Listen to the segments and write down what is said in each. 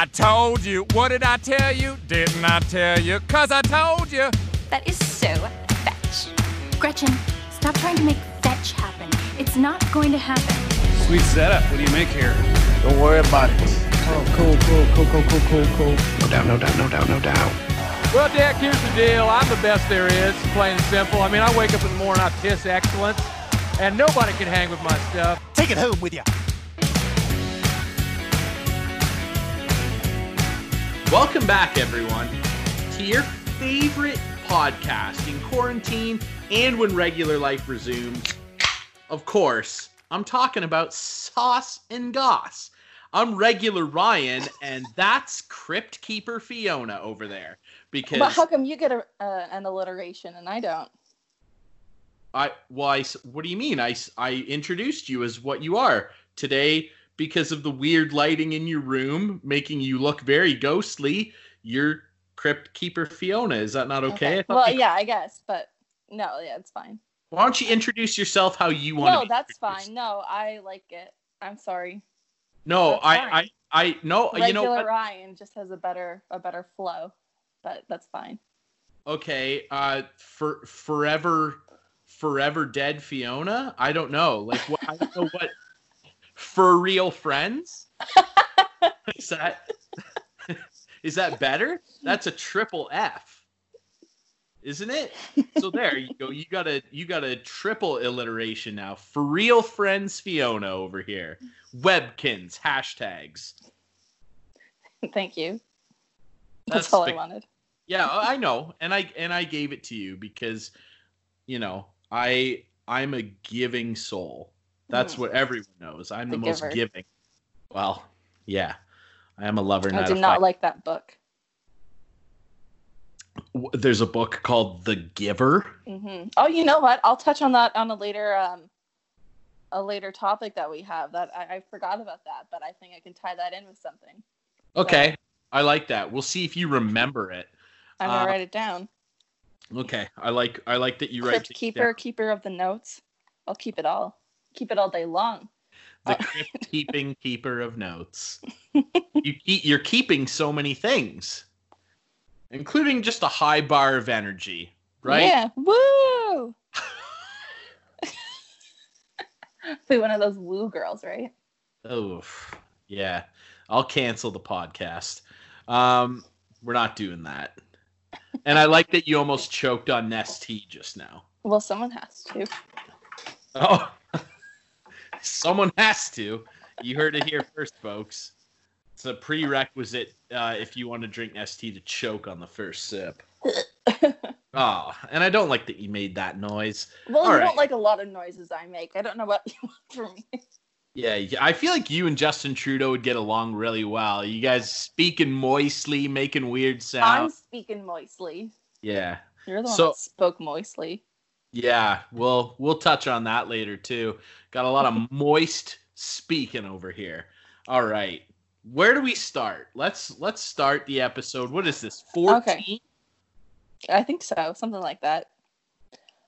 I told you. What did I tell you? Didn't I tell you? Cause I told you. That is so fetch. Gretchen, stop trying to make fetch happen. It's not going to happen. Sweet setup. What do you make here? Don't worry about it. Oh, cool, cool, cool, cool, cool, cool, cool. No doubt, no doubt, no doubt, no doubt. Well, Dick, here's the deal. I'm the best there is, plain and simple. I mean, I wake up in the morning, I piss excellence, and nobody can hang with my stuff. Take it home with you. Welcome back, everyone, to your favorite podcast in quarantine and when regular life resumes. Of course, I'm talking about Sauce and Goss. I'm regular Ryan, and that's Crypt Keeper Fiona over there. Because But how come you get a, uh, an alliteration and I don't? I, well, I, what do you mean? I I introduced you as what you are today because of the weird lighting in your room, making you look very ghostly. You're Crypt Keeper Fiona. Is that not okay? Thought Well, yeah, I guess, but no, yeah, it's fine. Why don't you introduce yourself how you want No, that's fine. No, I like it. I'm sorry. No, I. I, I, no. Regular You know what? Ryan just has a better a better flow, but that's fine. Okay. Uh, for forever, forever dead Fiona. I don't know. Like, what? I don't know what. For real friends. is that? is that better? That's a triple F. Isn't it? So there you go. You got a you got a triple alliteration now. For real friends Fiona over here. Webkinz hashtags. Thank you. That's That's, all I wanted. Yeah, I know, and I and I gave it to you because, you know, I I'm a giving soul. That's Mm. what everyone knows. I'm the, The most giver. giving. Well, yeah, I am a lover. I did not fighter. like that book. There's a book called The Giver. hmm Oh, you know what? I'll touch on that on a later um a later topic that we have. That I, I forgot about that, but I think I can tie that in with something. Okay, I like that. We'll see if you remember it. I'm gonna Uh, write it down. Okay, I like I like that you write Crypt things keeper, down. keeper of the notes. I'll keep it all. Keep it all day long. the Uh, crypt keeping keeper of notes. you keep, you're keeping so many things, including just a high bar of energy, right? Yeah. Woo! Be one of those woo girls, right? Oh, yeah. I'll cancel the podcast. Um, we're not doing that. And I like that you almost choked on Nestea just now. Well, someone has to. Oh, someone has to. You heard it here first, folks. It's a prerequisite uh, if you want to drink ST to choke on the first sip. Oh, and I don't like that you made that noise. Well, All you right. don't like a lot of noises I make. I don't know what you want from me. Yeah, I feel like you and Justin Trudeau would get along really well. You guys speaking moistly, making weird sounds. I'm speaking moistly. Yeah, You're the one So- that spoke moistly. Yeah. Well, we'll touch on that later too. Got a lot of moist speaking over here. All right, where do we start? Let's let's start the episode. What is this? Fourteen. I think so, something like that.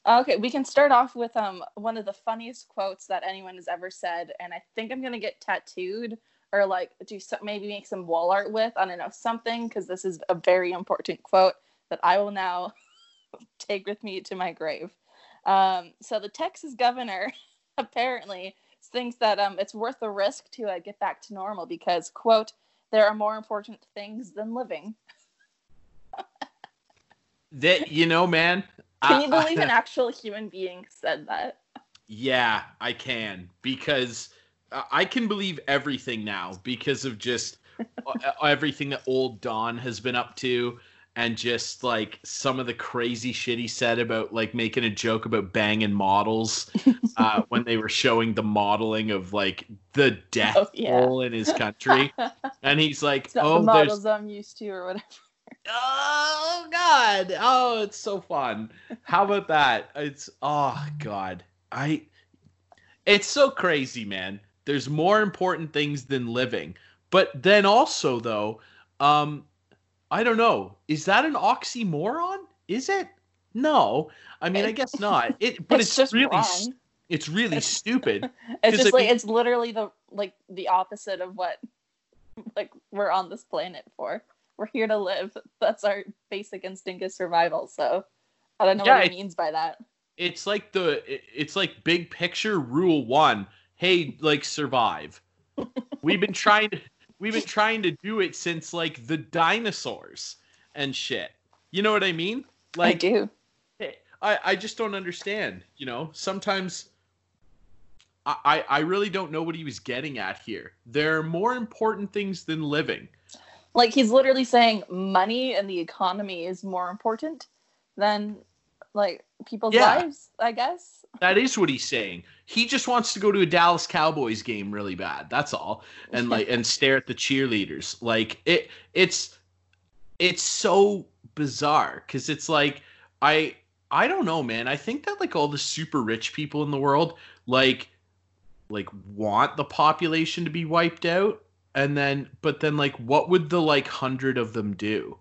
Okay, we can start off with um one of the funniest quotes that anyone has ever said, and I think I'm gonna get tattooed or like do some, maybe make some wall art with. I don't know something because this is a very important quote that I will now take with me to my grave. Um, so the Texas governor apparently thinks that um it's worth the risk to uh, get back to normal because quote there are more important things than living. That you know, man. Can I- you believe an actual human being said that? Yeah, I can because I can believe everything now because of just uh, everything that old Don has been up to and just like some of the crazy shit he said about like making a joke about banging models uh, when they were showing the modeling of like the death Oh, yeah. toll in his country and he's like oh the there's models I'm used to or whatever. Oh God! Oh, it's so fun. How about that? It's oh God. I. It's so crazy, man. There's more important things than living, but then also though, um, I don't know. Is that an oxymoron? Is it? No. I mean, I guess not. It, but It's it's, just really, wrong. it's really stupid. It's just I like mean- it's literally the like the opposite of what like we're on this planet for. We're here to live. That's our basic instinct is survival. So I don't know Yeah, what he it- means by that. It's like the it's like big picture rule one. Hey, like survive. we've been trying to we've been trying to do it since like the dinosaurs and shit. You know what I mean? Like I do. I, I just don't understand. You know, sometimes I, I I really don't know what he was getting at here. There are more important things than living. Like he's literally saying money and the economy is more important than like people's Yeah. lives, I guess. That is what he's saying. He just wants to go to a Dallas Cowboys game really bad. That's all. And like and stare at the cheerleaders. Like it it's it's so bizarre cuz it's like I I don't know, man. I think that like all the super rich people in the world like like want the population to be wiped out and then but then like what would the like 100 of them do?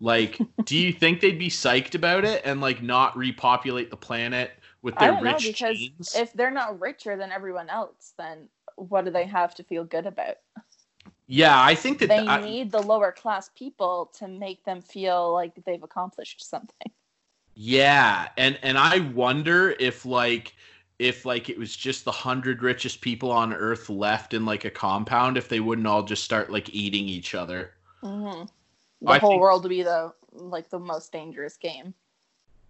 Like do you think they'd be psyched about it and like not repopulate the planet with I their don't know rich because genes? if they're not richer than everyone else, then what do they have to feel good about? Yeah, I think that They I- need the lower class people to make them feel like they've accomplished something. yeah, and and I wonder if like if like it was just the hundred richest people on Earth left in like a compound, if they wouldn't all just start like eating each other. hmm The I whole world to be the like the most dangerous game,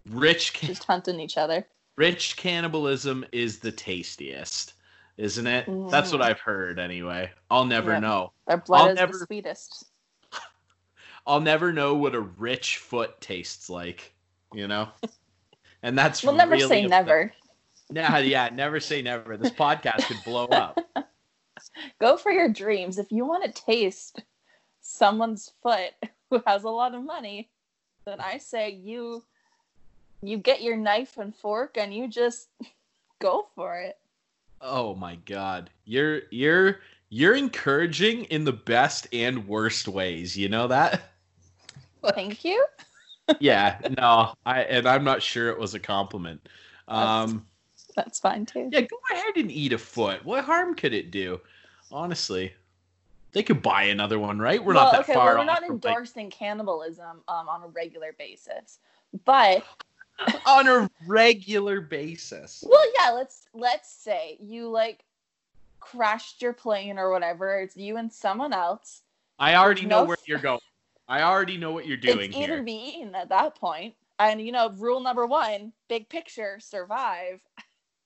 Rich ca- just hunting each other. rich cannibalism is the tastiest, isn't it? That's what Mhm. I've heard anyway. I'll never Yeah. know. Their blood I'll is never- the sweetest. I'll never know what a rich foot tastes like, you know? And that's We'll never really say upset- never. Nah, yeah, never say never. This podcast could blow up. Go for your dreams. If you want to taste someone's foot who has a lot of money, then I say you you get your knife and fork and you just go for it. Oh my god. You're you're you're encouraging in the best and worst ways, you know that? Thank you. yeah, no. I and I'm not sure it was a compliment. Um That's fine too. yeah, go ahead and eat a foot. What harm could it do? Honestly. They could buy another one, right? We're well, not that okay, far well, we're not from, like, endorsing cannibalism um, on a regular basis. But on a regular basis. well, yeah, let's let's say you like crashed your plane or whatever. It's you and someone else. I already know no where you're going. I already know what you're doing it's here. be eaten at that point. And you know, rule number one, big picture, survive.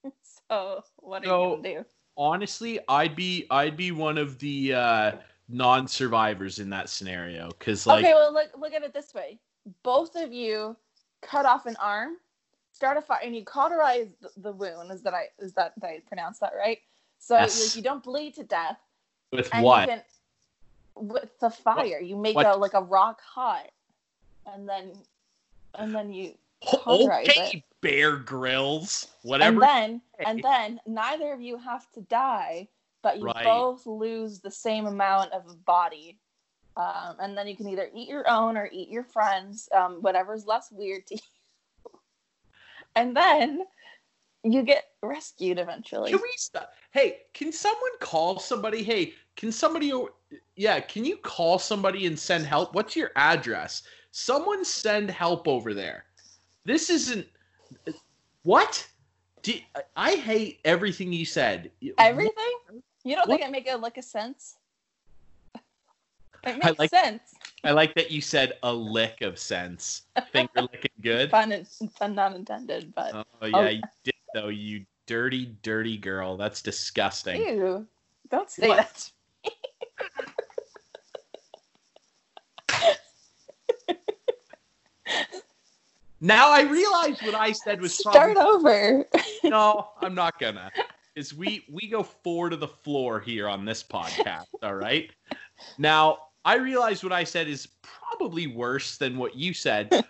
so what are So- you gonna do? Honestly, I'd be I'd be one of the uh non-survivors in that scenario cuz like okay, well look look at it this way. Both of you cut off an arm, start a fire, and you cauterize the, wound. Is that I is that I pronounce that right? So Yes. like, you don't bleed to death. with what? can with the fire, you make what? a like a rock hot, and then and then you cauterize okay, it. Bear Grylls, whatever. And then and then neither of you have to die, but you Right. both lose the same amount of body. Um, and then you can either eat your own or eat your friends, um, whatever's less weird to you. and then you get rescued eventually. Can we stop? Hey, can someone call somebody? Hey, can somebody? Yeah, can you call somebody and send help? What's your address? Someone send help over there. This isn't. What? Do, I- I hate everything you said. Everything? You don't What? think I make it like a sense? It I makes like- sense. I like that you said a lick of sense. Finger licking good. Fun, fun not intended, but Oh yeah, you did though. You dirty, dirty girl. That's disgusting. ew, don't say What? that. Now I realize what I said was Start over. no, I'm not gonna. Is we we go four to the floor here on this podcast, all right? Now I realize what I said is probably worse than what you said,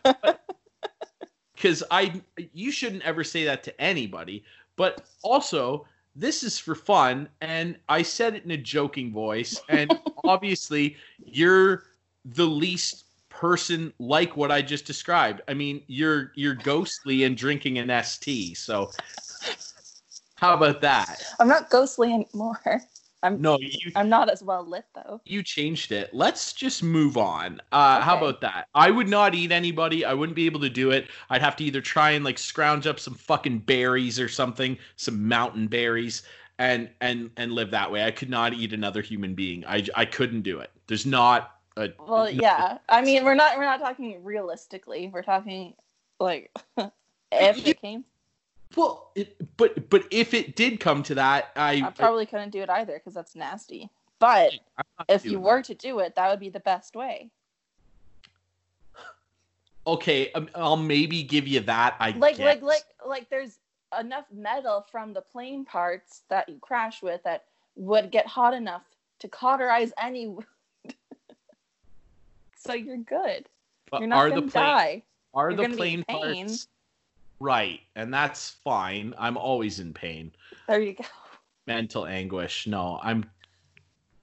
because I you shouldn't ever say that to anybody. But also, this is for fun, and I said it in a joking voice, and obviously you're the least person like what I just described. I mean, you're you're ghostly and drinking an ST, so how about that? I'm not ghostly anymore. I'm No, you I'm not as well lit though. you changed it. Let's just move on. Uh, How about that? I would not eat anybody. I wouldn't be able to do it. I'd have to either try and like scrounge up some fucking berries or something, some mountain berries, and and and live that way. I could not eat another human being. I I couldn't do it. There's not a Well, yeah. I mean, we're not we're not talking realistically. We're talking like if it came. well, it, but but if it did come to that, I, I probably couldn't do it either because that's nasty. But if you were to do it, that would be the best way. okay, um, I'll maybe give you that. I Like guess. like like like there's enough metal from the plane parts that you crash with that would get hot enough to cauterize any. So you're good. But You're not are gonna the plane, die. Are You're the plane in pain. parts right? And that's fine. I'm always in pain. There you go. Mental anguish. No, I'm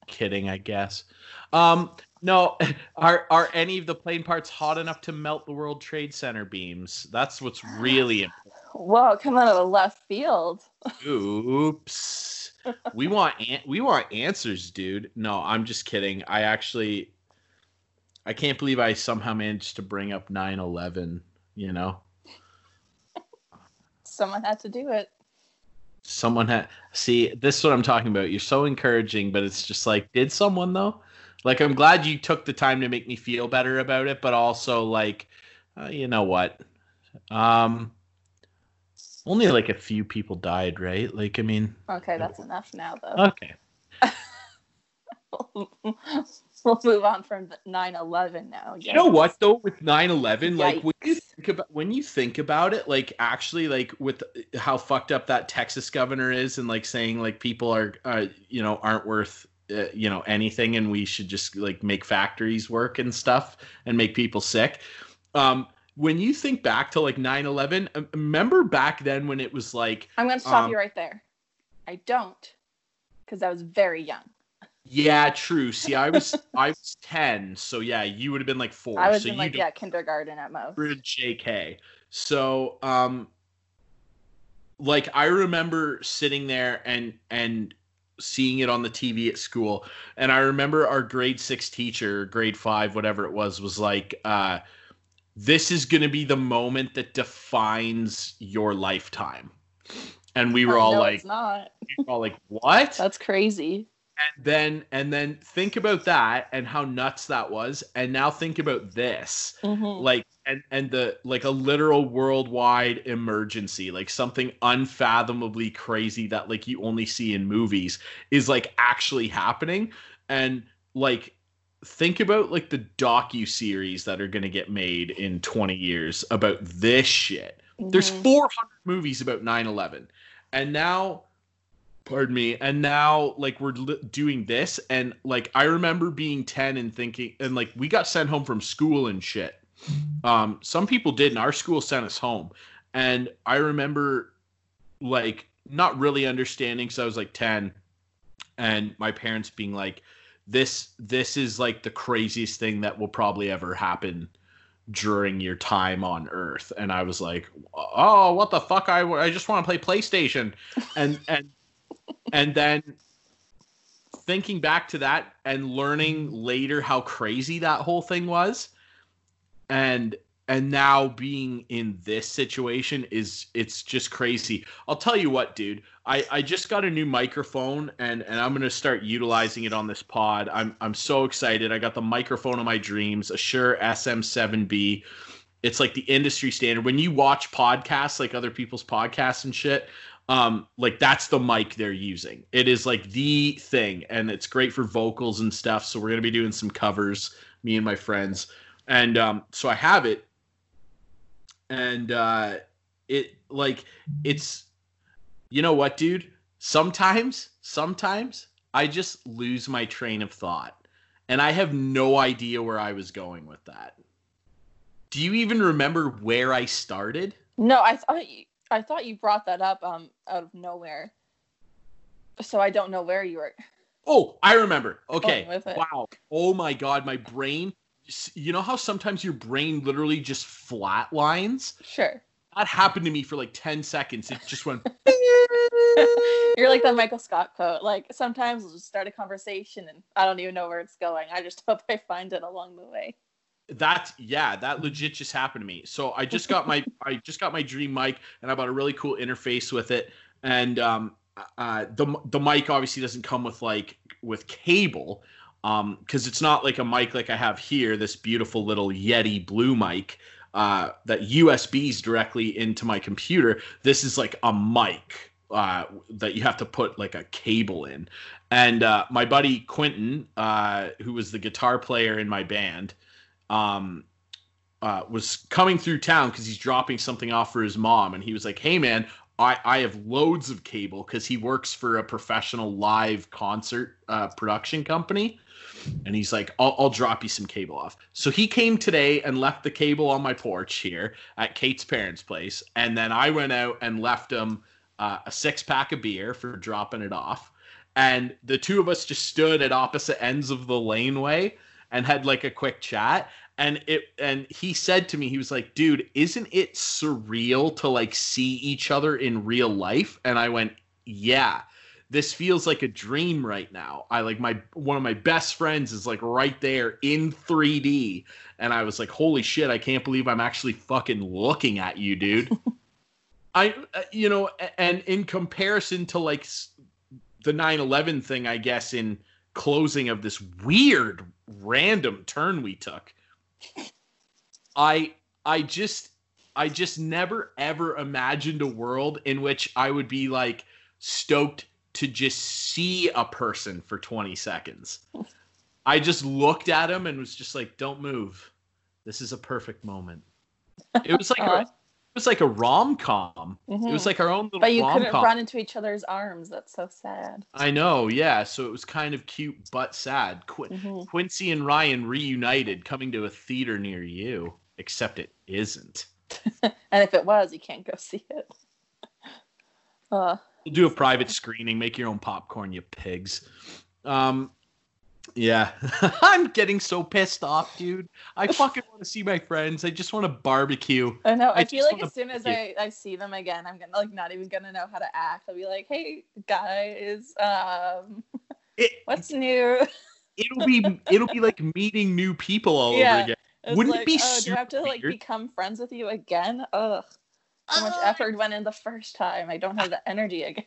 kidding. I guess. Um, no, are are any of the plane parts hot enough to melt the World Trade Center beams? That's what's really important. Whoa, come out of the left field. Oops. We want an- we want answers, dude. No, I'm just kidding. I actually I can't believe I somehow managed to bring up 9/11, you know. Someone had to do it. Someone had See, this is what I'm talking about. You're so encouraging, but it's just like did someone though? Like I'm glad you took the time to make me feel better about it, but also like uh, you know what? Um only like a few people died, right? Like I mean, Okay, that's enough now though. okay. we'll move on from the 9/11 now. You know what though with 9/11 like when you think about when you think about it like actually like with how fucked up that Texas governor is and like saying like people are uh, you know aren't worth uh, you know anything and we should just like make factories work and stuff and make people sick. Um when you think back to like 9/11 uh, remember back then when it was like I'm going to stop um, you right there. I don't, because I was very young. Yeah true see I was I was 10 so yeah you would have been like 4 I was so in you like yeah kindergarten at most. JK. So, um, like I remember sitting there and and seeing it on the TV at school, and I remember our grade six teacher, grade five, whatever it was, was like, uh, "This is going to be the moment that defines your lifetime." And we were Oh, all no, like, it's not. we were all like, "What?" That's crazy. And then and then think about that and how nuts that was, and now think about this. Mhm. like and and the like a literal worldwide emergency like something unfathomably crazy that like you only see in movies is like actually happening. And like think about like the docu series that are going to get made in 20 years about this shit. There's Mhm. 400 movies about 9-11 and now pardon me. And now like we're li- doing this and like i remember being 10 and thinking and like we got sent home from school and shit. Um some people did and our school sent us home. And i remember like not really understanding so i was like 10 and my parents being like this this is like the craziest thing that will probably ever happen during your time on earth. And i was like oh what the fuck? I, I just want to play playstation. And and and then thinking back to that and learning later how crazy that whole thing was and and now being in this situation is it's just crazy. I'll tell you what dude i i just got a new microphone and and i'm gonna start utilizing it on this pod. I'm i'm so excited. I got the microphone of my dreams a Shure SM7B it's like the industry standard. When you watch podcasts like other people's podcasts and shit um like that's the mic they're using. It is like the thing and it's great for vocals and stuff so we're gonna be doing some covers me and my friends. And um so i have it and uh it like it's you know what dude? Sometimes sometimes i just lose my train of thought and i have no idea where i was going with that. Do you even remember where i started? No, I thought I thought you brought that up um out of nowhere. So I don't know where you were. Oh, I remember. Okay. Wow. Oh my god, my brain. You know how sometimes your brain literally just flatlines? Sure. That happened to me for like 10 seconds. It just went You're like the Michael Scott quote. Like sometimes we'll just start a conversation and I don't even know where it's going. I just hope I find it along the way. That yeah, that legit just happened to me. So I just got my I just got my dream mic and I bought a really cool interface with it. And um uh the the mic obviously doesn't come with like with cable um because it's not like a mic like I have here, this beautiful little Yeti blue mic uh that USBs directly into my computer. This is like a mic uh that you have to put like a cable in. And uh my buddy Quentin, uh who was the guitar player in my band, um, uh, was coming through town because he's dropping something off for his mom, and he was like, "Hey, man." I, I have loads of cable because he works for a professional live concert uh, production company. And he's like, I'll, I'll drop you some cable off. So he came today and left the cable on my porch here at Kate's parents' place. And then I went out and left him uh, a six pack of beer for dropping it off. And the two of us just stood at opposite ends of the laneway and had like a quick chat and it and he said to me he was like dude isn't it surreal to like see each other in real life? And i went yeah. This feels like a dream right now. I like my one of my best friends is like right there in 3d and i was like holy shit i can't believe i'm actually fucking looking at you dude. I uh, you know and in comparison to like the 9-11 thing i guess in closing of this weird random turn we took i i just i just never ever imagined a world in which i would be like stoked to just see a person for 20 seconds. I just looked at him and was just like don't move. This is a perfect moment. It was like was like a rom-com it was Mhm. like our own little But you couldn't run into each other's arms. That's so sad. I know, yeah. So it was kind of cute but sad. Qu- Mhm. Quincy and Ryan reunited, coming to a theater near you, except it isn't. And if it was, you can't go see it. Uh, We'll do a private screening. Make your own popcorn, you pigs. Um, yeah, I'm getting so pissed off, dude. I fucking want to see my friends. I just want to barbecue. I know. I, I feel like as soon as I, I see them again, I'm gonna like not even gonna know how to act. I'll be like, "Hey guys, um, It, what's new?" it'll be it'll be like meeting new people all Yeah. over again. It's Wouldn't it be oh, do I have to super like weird? become friends with you again? Ugh. So much effort went in the first time. I don't have the energy again.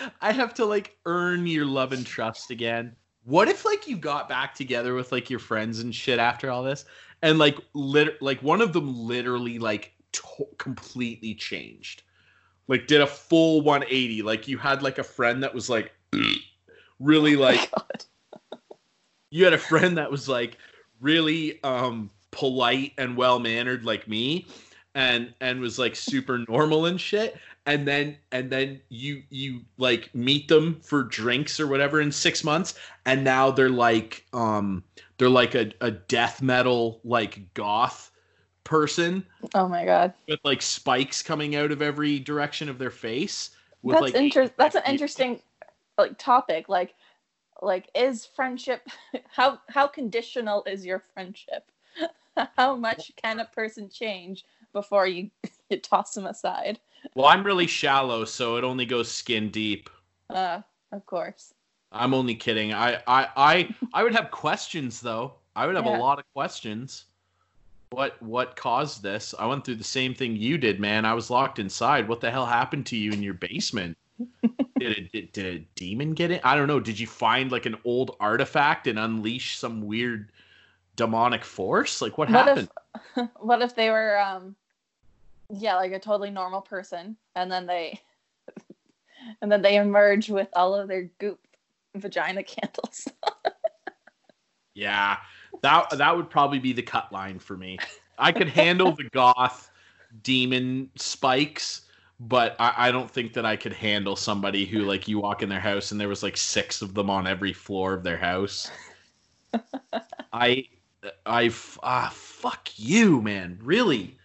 I have to like earn your love and trust again. What if like you got back together with like your friends and shit after all this, and like lit like one of them literally like to- completely changed, like did a full 180. Like you had like a friend that was like really like God. you had a friend that was like really um polite and well mannered like me and and was like super normal and shit and then and then you you like meet them for drinks or whatever in six months and now they're like um they're like a, a death metal like goth person Oh my god. with like spikes coming out of every direction of their face with That's like inter- that's an interesting like topic. Like like is friendship how how conditional is your friendship? how much can a person change before you, you toss them aside? well i'm really shallow so it only goes skin deep Uh, of course. I'm only kidding. I I I I would have questions though. I would have Yeah. a lot of questions. What what caused this? I went through the same thing you did, man. I was locked inside. What the hell happened to you in your basement? did, a, did did a demon get in? I don't know. Did you find like an old artifact and unleash some weird demonic force? Like what, What happened? if what if they were um yeah, like a totally normal person and then they and then they emerge with all of their goop vagina candles. Yeah, that that would probably be the cut line for me. I could handle the goth demon spikes, but I, I don't think that I could handle somebody who like you walk in their house and there was like six of them on every floor of their house. I I ah fuck you, man. Really.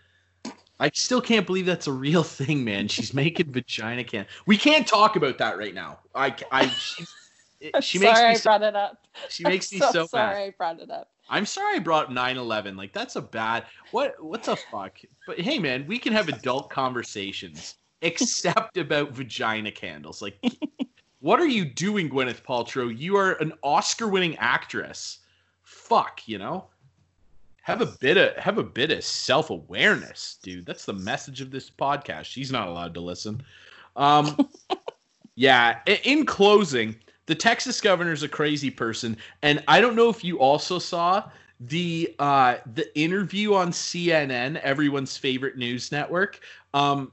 I still can't believe that's a real thing, man. She's making vagina can. We can't talk about that right now. I I she, she makes sorry me I so, brought it up. she makes me I'm so, sorry mad. I brought it up. I'm sorry I brought 9/11. Like that's a bad. What what the fuck? But hey man, we can have adult conversations. except about vagina candles. Like, what are you doing, Gwyneth Paltrow? You are an Oscar-winning actress. Fuck, you know. Have a bit of have a bit of self-awareness, dude. That's the message of this podcast. She's not allowed to listen. Um, yeah. In closing, the Texas governor's a crazy person, and I don't know if you also saw the uh the interview on CNN, everyone's favorite news network, um,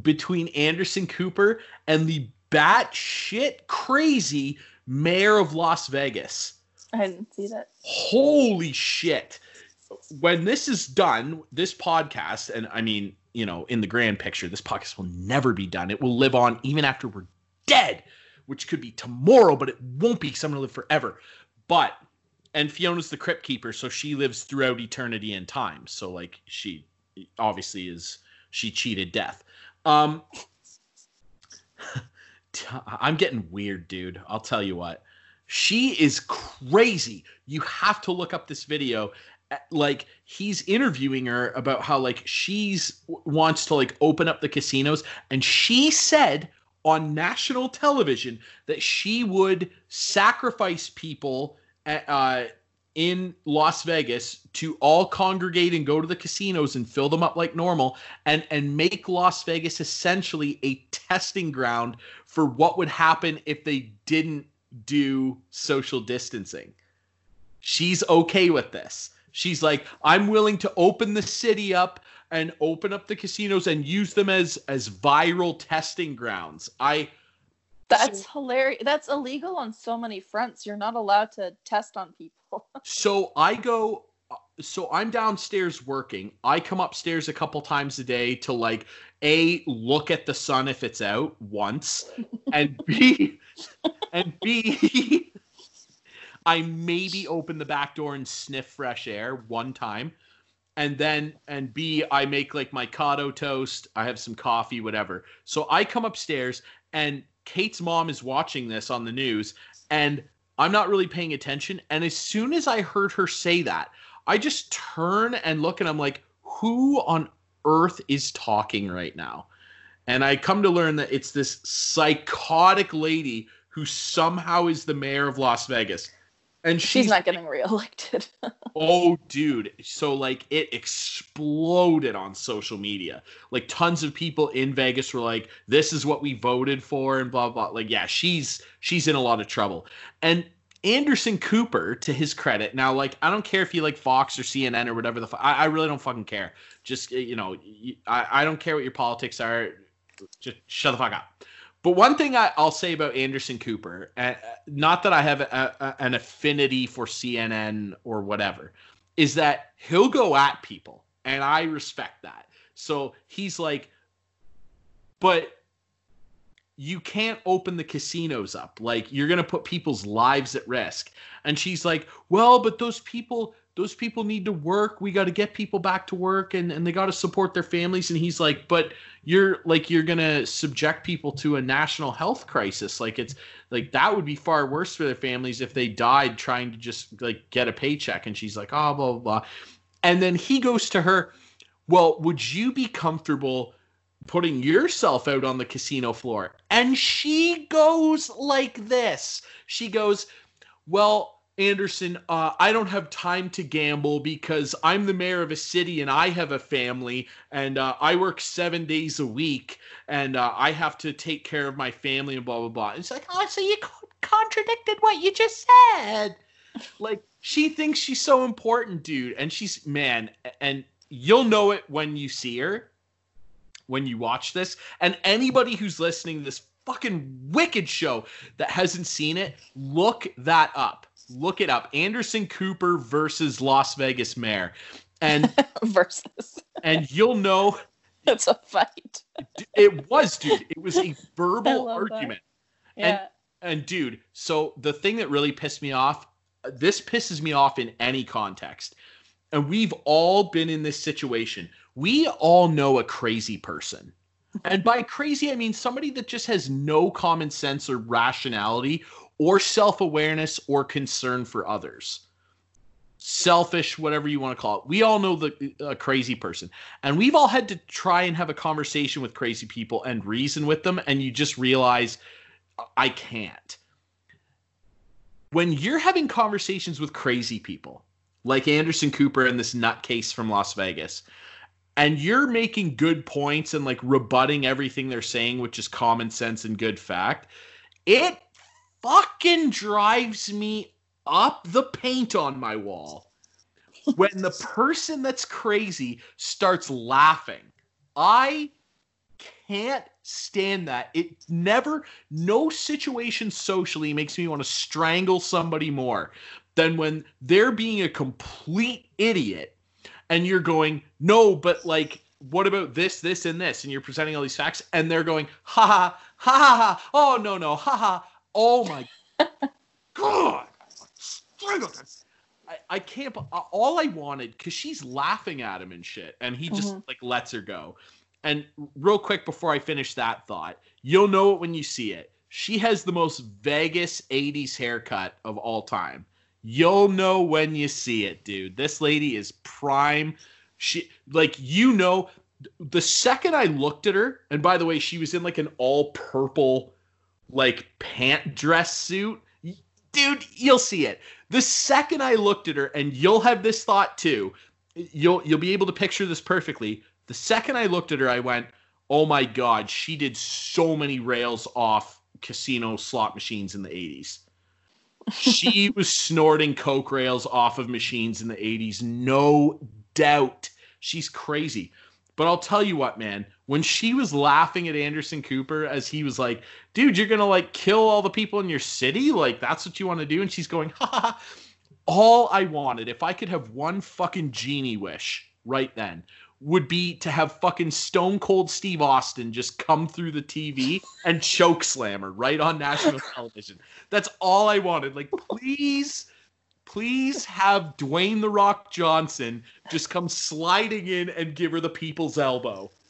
between Anderson Cooper and the batshit crazy mayor of Las Vegas. I didn't see that. Holy shit. When this is done, this podcast, and I mean, you know, in the grand picture, this podcast will never be done. It will live on even after we're dead, which could be tomorrow, but it won't be because I'm going to live forever. But, and Fiona's the crypt keeper, so she lives throughout eternity and time. So, like, she obviously is, she cheated death. Um, I'm getting weird, dude. I'll tell you what. She is crazy. You have to look up this video. Like he's interviewing her about how like she's wants to like open up the casinos and she said on national television that she would sacrifice people uh, uh, in Las Vegas to all congregate and go to the casinos and fill them up like normal and and make Las Vegas essentially a testing ground for what would happen if they didn't do social distancing. She's okay with this. She's like, I'm willing to open the city up and open up the casinos and use them as as viral testing grounds. I That's hilarious. That's illegal on so many fronts. You're not allowed to test on people. so I go uh, so I'm downstairs working. I come upstairs a couple times a day to like a look at the sun if it's out once and b and b I maybe open the back door and sniff fresh air one time. And then and B, I make like my cotto toast. I have some coffee, whatever. So I come upstairs and Kate's mom is watching this on the news and I'm not really paying attention. And as soon as I heard her say that, I just turn and look and I'm like, who on earth is talking right now? And I come to learn that it's this psychotic lady who somehow is the mayor of Las Vegas. And She's, she's, not getting reelected. Oh, dude. So, like, it exploded on social media. Like, tons of people in Vegas were like, this is what we voted for, and blah, blah. Like, yeah, she's she's in a lot of trouble. And Anderson Cooper, to his credit, now, like, I don't care if you like Fox or CNN or whatever the fuck. I, I really don't fucking care. Just, you know, I I don't care what your politics are. Just shut the fuck up. But one thing I, I'll say about Anderson Cooper, uh, not that I have a, a, an affinity for CNN or whatever, is that he'll go at people, and I respect that. So he's like, but you can't open the casinos up. Like you're gonna put people's lives at risk. And she's like, well, but those people, those people need to work. We got to get people back to work, and and they got to support their families. And he's like, but you're like you're gonna subject people to a national health crisis. Like it's like that would be far worse for their families if they died trying to just like get a paycheck. And she's like, oh blah blah blah. And then he goes to her, well, would you be comfortable putting yourself out on the casino floor? And she goes like this. She goes, well. Anderson, uh, I don't have time to gamble because I'm the mayor of a city and I have a family and uh, I work seven days a week and uh, I have to take care of my family and blah blah blah. And it's like, oh, so you contradicted what you just said. like she thinks she's so important, dude, and she's man, and you'll know it when you see her, when you watch this, and anybody who's listening to this fucking wicked show that hasn't seen it, look that up. Look it up. Anderson Cooper versus Las Vegas Mayor. And Versus. and you'll know It's a fight. it was, dude. It was a verbal that. argument. Yeah. And dude, so the thing that really pissed me off, this pisses me off in any context. And we've all been in this situation. We all know a crazy person. And by crazy, I mean somebody that just has no common sense or rationality or self awareness or concern for others. selfish, whatever you want to call it. We all know the crazy person, and we've all had to try and have a conversation with crazy people and reason with them, and you just realize I can't. When you're having conversations with crazy people, like Anderson Cooper and this nutcase from Las Vegas, and you're making good points and like rebutting everything they're saying, which is common sense and good fact, it fucking drives me up the paint on my wall when the person that's crazy starts laughing. I can't stand that. It never, no situation socially makes me want to strangle somebody more than when they're being a complete idiot and you're going, no, but like, what about this, this, and this? And you're presenting all these facts and they're going, ha ha, ha ha, ha. oh, no, no, ha ha. Oh my God. I, I can't. All I wanted, because she's laughing at him and shit, and he just Mhm. like lets her go. And real quick before I finish that thought, you'll know it when you see it. She has the most Vegas 80s haircut of all time. You'll know when you see it, dude. This lady is prime. She like you know the second I looked at her, and by the way, she was in like an all purple like pant dress suit. Dude, you'll see it. The second I looked at her, and you'll have this thought too. You'll you'll be able to picture this perfectly. The second I looked at her, I went, "Oh my god, she did so many rails off casino slot machines in the 80s." she was snorting coke rails off of machines in the 80s, no doubt. She's crazy. But I'll tell you what, man, when she was laughing at Anderson Cooper as he was like, dude, you're going to like kill all the people in your city? Like, that's what you want to do? And she's going, ha ha. All I wanted, if I could have one fucking genie wish right then, would be to have fucking Stone Cold Steve Austin just come through the TV and choke slam her right on national television. That's all I wanted. Like, please, please have Dwayne the Rock Johnson just come sliding in and give her the people's elbow.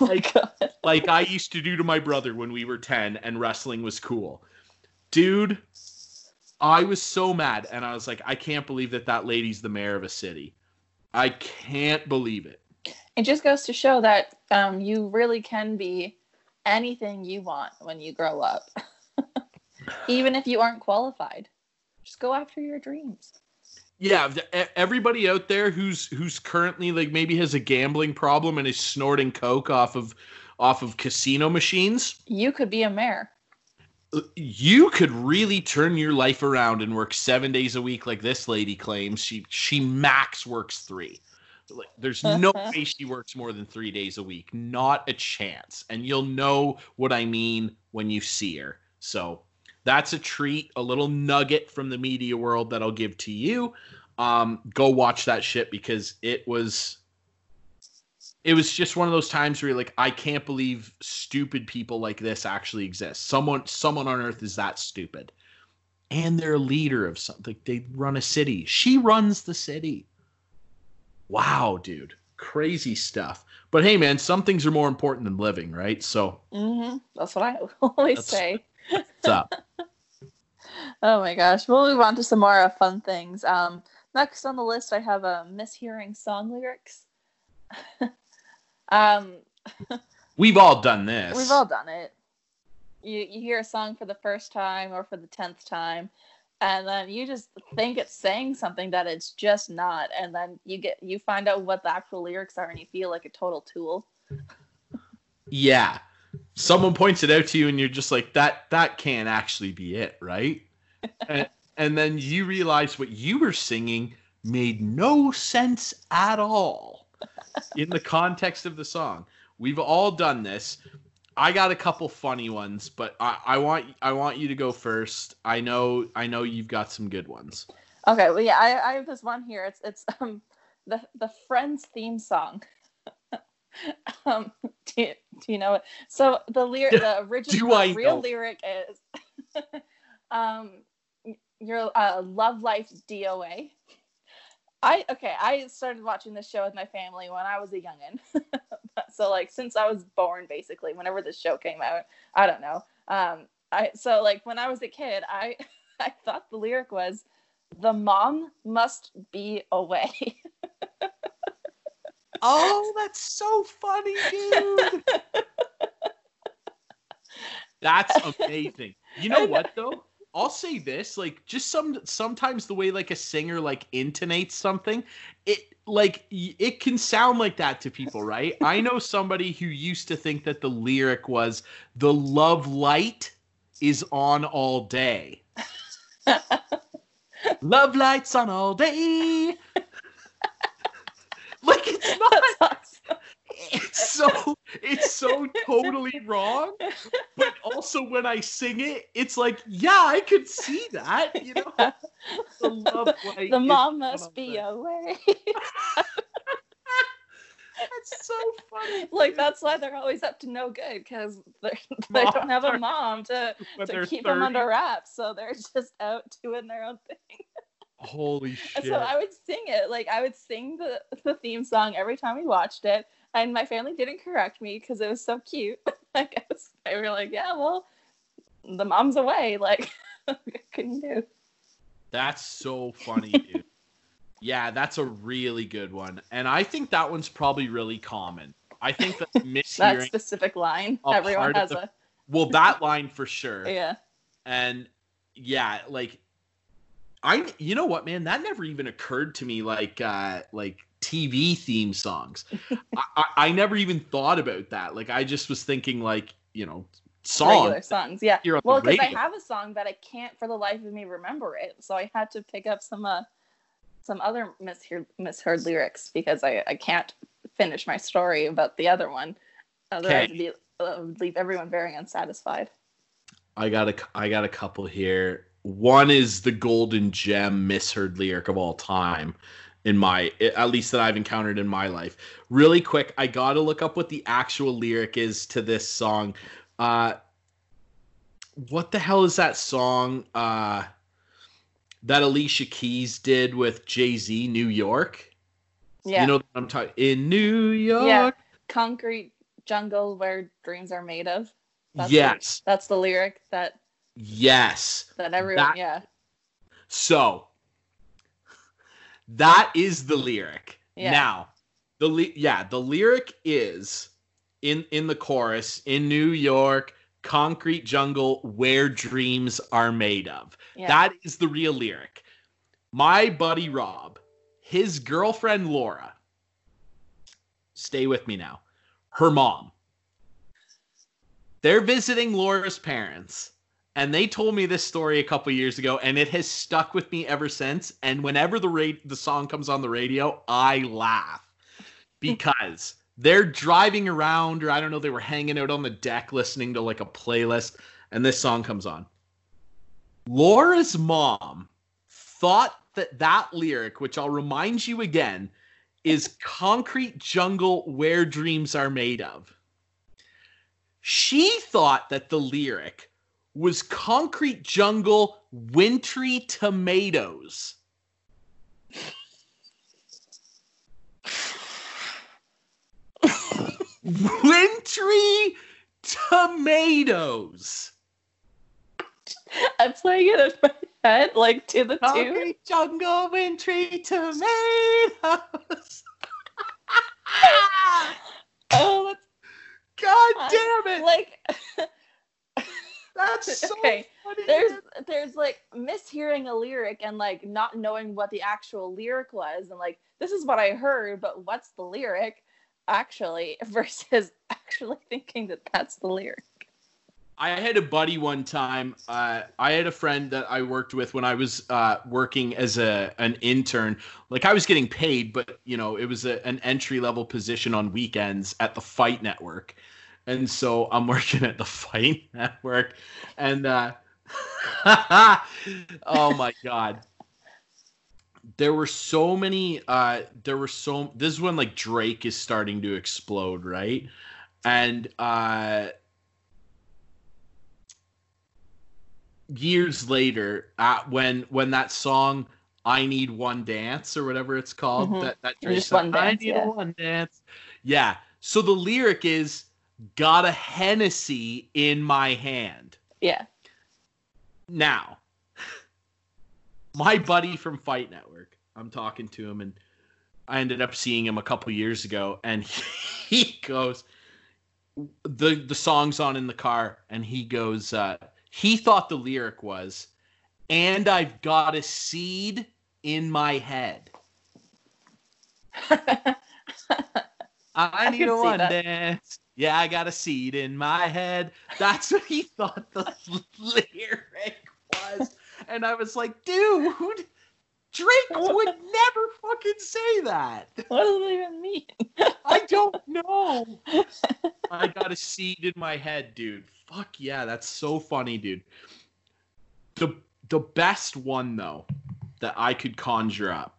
Oh Like- god. Like I used to do to my brother when we were 10 and wrestling was cool. Dude, I was so mad and I was like, I can't believe that that lady's the mayor of a city. I can't believe it. It just goes to show that um, you really can be anything you want when you grow up, even if you aren't qualified. Just go after your dreams. Yeah, everybody out there who's who's currently like maybe has a gambling problem and is snorting coke off of off of casino machines, You could be a mayor. Uh, you could really turn your life around and work 7 days a week like this lady claims. She she max works 3. Like, there's no way she works more than 3 days a week. Not a chance. And you'll know what I mean when you see her. So, that's a treat, a little nugget from the media world that I'll give to you. Um, go watch that shit because it was it was just one of those times where you're like, I can't believe stupid people like this actually exist. Someone someone on earth is that stupid. And they're a leader of something. They run a city. She runs the city. Wow, dude. Crazy stuff. But hey man, some things are more important than living, right? So hmm That's what I always say. What's up? Oh my gosh. We'll move on to some more uh, fun things. Um, next on the list, I have uh, mishearing song lyrics. um, We've all done this. we've all done it. You, you hear a song for the first time or for the tenth time, and then you just think it's saying something that it's just not, and then you get you find out what the actual lyrics are, and you feel like a total tool. Yeah. Someone points it out to you and you're just like that that can't actually be it, right? and, and then you realize what you were singing made no sense at all in the context of the song. We've all done this. I got a couple funny ones, but I, I want I want you to go first. I know I know you've got some good ones. Okay, well, yeah, I, I have this one here. It's it's um the the Friends theme song. um, do you, do you know it? So the lyric, the original, the real know? lyric is, um, your uh, love life DOA. I okay. I started watching this show with my family when I was a youngin. so like since I was born, basically, whenever this show came out, I don't know. Um, I so like when I was a kid, I I thought the lyric was The mom must be away. Oh, that's so funny, dude. that's amazing. You know what though? I'll say this, like just some sometimes the way like a singer like intonates something, it like it can sound like that to people, right? I know somebody who used to think that the lyric was the love light is on all day. love lights on all day. it's not it's so it's so totally wrong but also when i sing it it's like yeah i could see that you know the love the mom must be day. away. that's so funny like that's why they're always up to no good because they don't have a mom to to keep them under wraps, so they're just out doing their own thing. Holy shit so I would sing it, like I would sing the the theme song every time we watched it, and my family didn't correct me because it was so cute. I guess they were like, "Yeah, well, the mom's away. Like, what can you do?" that's so funny dude yeah that's a really good one and i think that one's probably really common i think that That specific line, everyone has the- a well that line for sure yeah. and yeah like i you know what man that never even occurred to me like uh like tv theme songs I, I never even thought about that like i just was thinking like you know regular songs songs. Yeah. Well, because I have a song, but I can't for the life of me remember it, so I had to pick up some uh some other misheard misheard lyrics because I I can't finish my story about the other one. Otherwise, it'd be, uh, would leave everyone very unsatisfied. i got a i got a couple here one is the golden gem misheard lyric of all time in my at least that i've encountered in my life really quick i gotta look up what the actual lyric is to this song uh what the hell is that song uh that alicia keys did with jay-z new york Yeah. you know what i'm talking in new york yeah. Concrete jungle where dreams are made of. That's the- yes That's the lyric that yes that everyone. That- yeah. So that is the lyric. Yeah. Now, the ly- yeah, the lyric is in in the chorus in New York, concrete jungle where dreams are made of. Yeah. That is the real lyric. My buddy Rob, his girlfriend Laura, stay with me now. Her mom. They're visiting Laura's parents and they told me this story a couple years ago and it has stuck with me ever since. And whenever the ra- the song comes on the radio i laugh because they're driving around or i don't know they were hanging out on the deck listening to like a playlist and this song comes on. Laura's mom thought that that lyric which i'll remind you again is concrete jungle where dreams are made of. She thought that the lyric was concrete jungle wintry tomatoes. wintry tomatoes. I'm playing it in my head, like to the tune. Concrete jungle wintry tomatoes. Oh, God damn it! like That's so okay. funny. there's there's like mishearing a lyric and like not knowing what the actual lyric was and like this is what I heard, but what's the lyric actually versus actually thinking that that's the lyric. I had a buddy one time. Uh, I had a friend that I worked with when I was uh, working as a an intern. Like I was getting paid, but you know it was a, an entry level position on weekends at the Fight Network, and so I'm working at the Fight Network, and uh, oh my god, there were so many. Uh, there were so. This is when like Drake is starting to explode, right? And uh, years later uh, when when that song I need one dance or whatever it's called Mhm. that that Drake song, one I need yeah. one dance yeah so the lyric is got a Hennessy in my hand Yeah. now my buddy from Fight Network. I'm talking to him, and I ended up seeing him a couple years ago, and he goes, the the song's on in the car, and he goes, uh, he thought the lyric was, "And I've got a seed in my head." I, I need a one that. dance. Yeah, I got a seed in my head. That's what he thought the lyric was. And I was like, dude, Drake would never fucking say that. what does it even mean? I don't know. I got a seed in my head, dude. Fuck yeah, that's so funny, dude. The the best one though that I could conjure up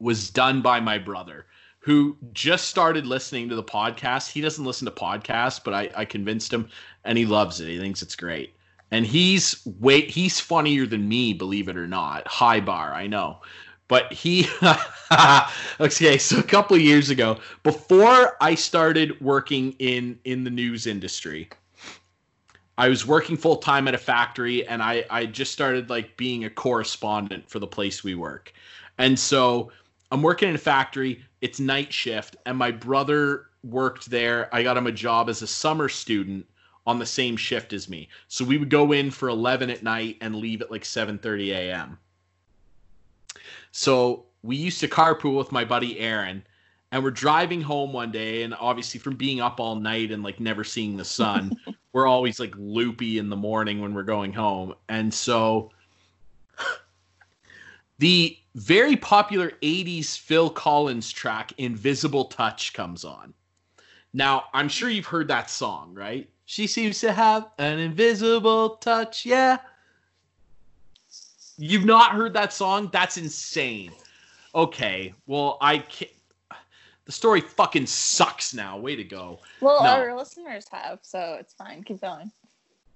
was done by my brother who just started listening to the podcast. He doesn't listen to podcasts, but I, I convinced him and he loves it. He thinks it's great. And he's wait he's funnier than me, believe it or not. High bar, I know. But he okay, so a couple years ago, before I started working in in the news industry, I was working full time at a factory and I I just started like being a correspondent for the place we work. And so I'm working in a factory, it's night shift and my brother worked there. I got him a job as a summer student on the same shift as me. So we would go in for 11 at night and leave at like 7:30 a.m. So we used to carpool with my buddy Aaron, and we're driving home one day, and obviously from being up all night and like never seeing the sun, we're always like loopy in the morning when we're going home. And so the very popular 80s Phil Collins track Invisible Touch comes on. Now, I'm sure you've heard that song, right? She seems to have an invisible touch, yeah. You've not heard that song? That's insane. Okay, well, I can't. The story fucking sucks now. Way to go. Well, No. our listeners have, so it's fine. Keep going.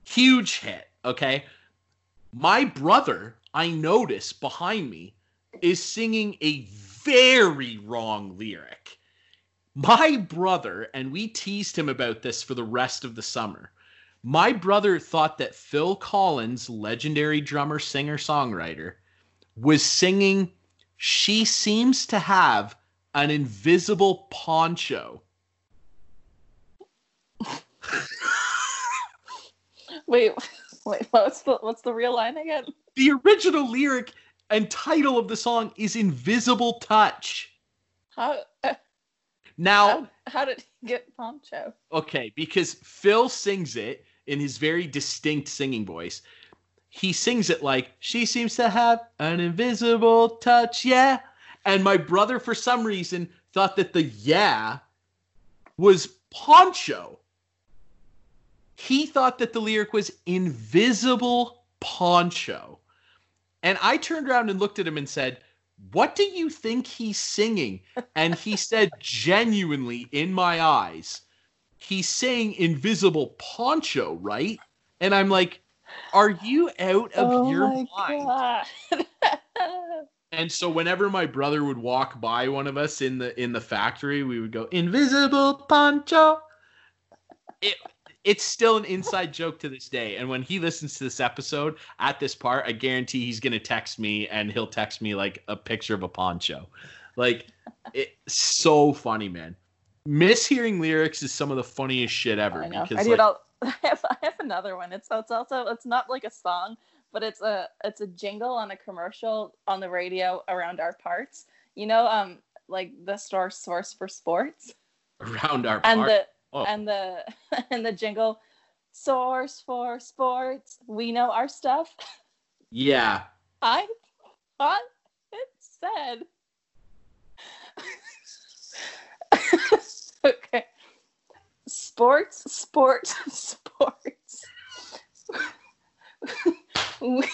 Huge hit, okay? My brother, I notice behind me, is singing a very wrong lyric. My brother, and we teased him about this for the rest of the summer. My brother thought that Phil Collins, legendary drummer, singer, songwriter, was singing She Seems to Have an Invisible Poncho. Wait, wait. What's the what's the real line again? The original lyric and title of the song is Invisible Touch. How uh, Now, how, how did he get poncho? okay, because Phil sings it in his very distinct singing voice. He sings it like, she seems to have an invisible touch, yeah. And my brother, for some reason, thought that the yeah was poncho. He thought that the lyric was invisible poncho. And I turned around and looked at him and said, What do you think he's singing? And he said, genuinely, in my eyes, he's saying invisible poncho, right? And I'm like, Are you out of oh your mind? And so whenever my brother would walk by one of us in the in the factory, we would go invisible poncho. It it's still an inside joke to this day. And when he listens to this episode at this part, I guarantee he's gonna text me and he'll text me like a picture of a poncho. Like it's so funny, man. Mishearing lyrics is some of the funniest shit ever I know. because I do like, it all. I have, I have another one. It's it's also it's not like a song, but it's a it's a jingle on a commercial on the radio around our parts. You know, um, like the store Source for Sports, around our and part. the Oh. and the and the jingle, Source for Sports. We know our stuff. yeah. I thought it said. okay. Sports, sports, sports. we,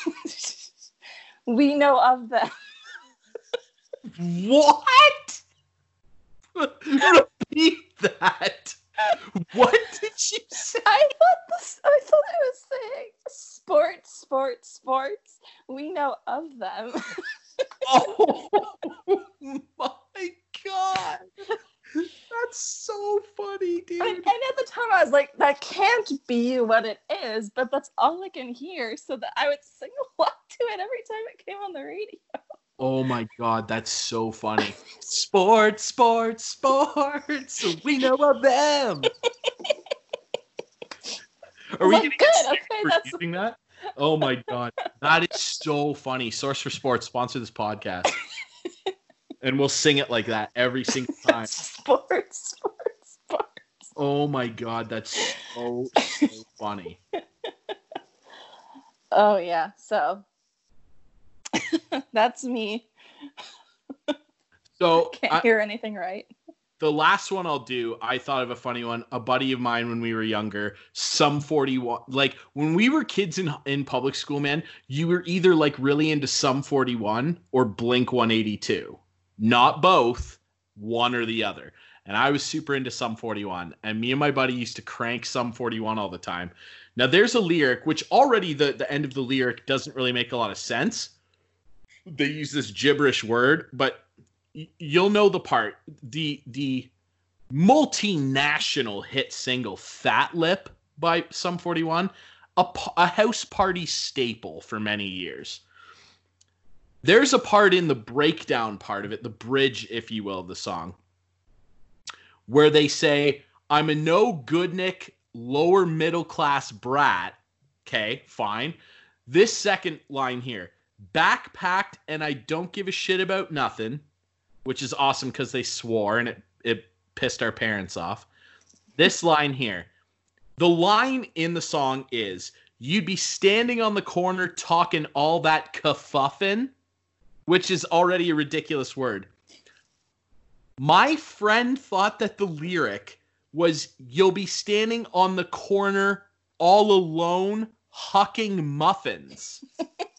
we know of them. What? Repeat that. What did you say? I thought this. I thought I was saying sports, sports, sports. We know of them. Oh my god. That's so funny, dude. And, and at the time, I was like, "That can't be what it is," but that's all I can hear. So that I would sing along to it every time it came on the radio. Oh my god, that's so funny. sports, sports, sports. We know of them. Are we Well, gonna good, okay, for that's- using that? Oh my god, that is so funny. Source for Sports sponsor this podcast, and we'll sing it like that every single time. sports, sports, sports. Oh my god, that's so so funny. Oh yeah, so that's me. So Can't I- hear anything right. the last one I'll do, I thought of a funny one. A buddy of mine when we were younger, Sum 41 like when we were kids in in public school, man, you were either like really into Sum 41 or Blink 182. Not both, one or the other. And I was super into Sum 41 and me and my buddy used to crank Sum 41 all the time. Now there's a lyric which already the the end of the lyric doesn't really make a lot of sense. They use this gibberish word, but you'll know the part. The the multinational hit single fat lip by Sum 41 a house party staple for many years. There's a part in the breakdown part of it the bridge if you will of the song where they say i'm a no good nick lower middle class brat. Okay fine. This second line here backpacked and i don't give a shit about nothing which is awesome because they swore and it, it pissed our parents off. This line here. The line in the song is you'd be standing on the corner talking all that kerfuffin, which is already a ridiculous word. My friend thought that the lyric was you'll be standing on the corner all alone hucking muffins.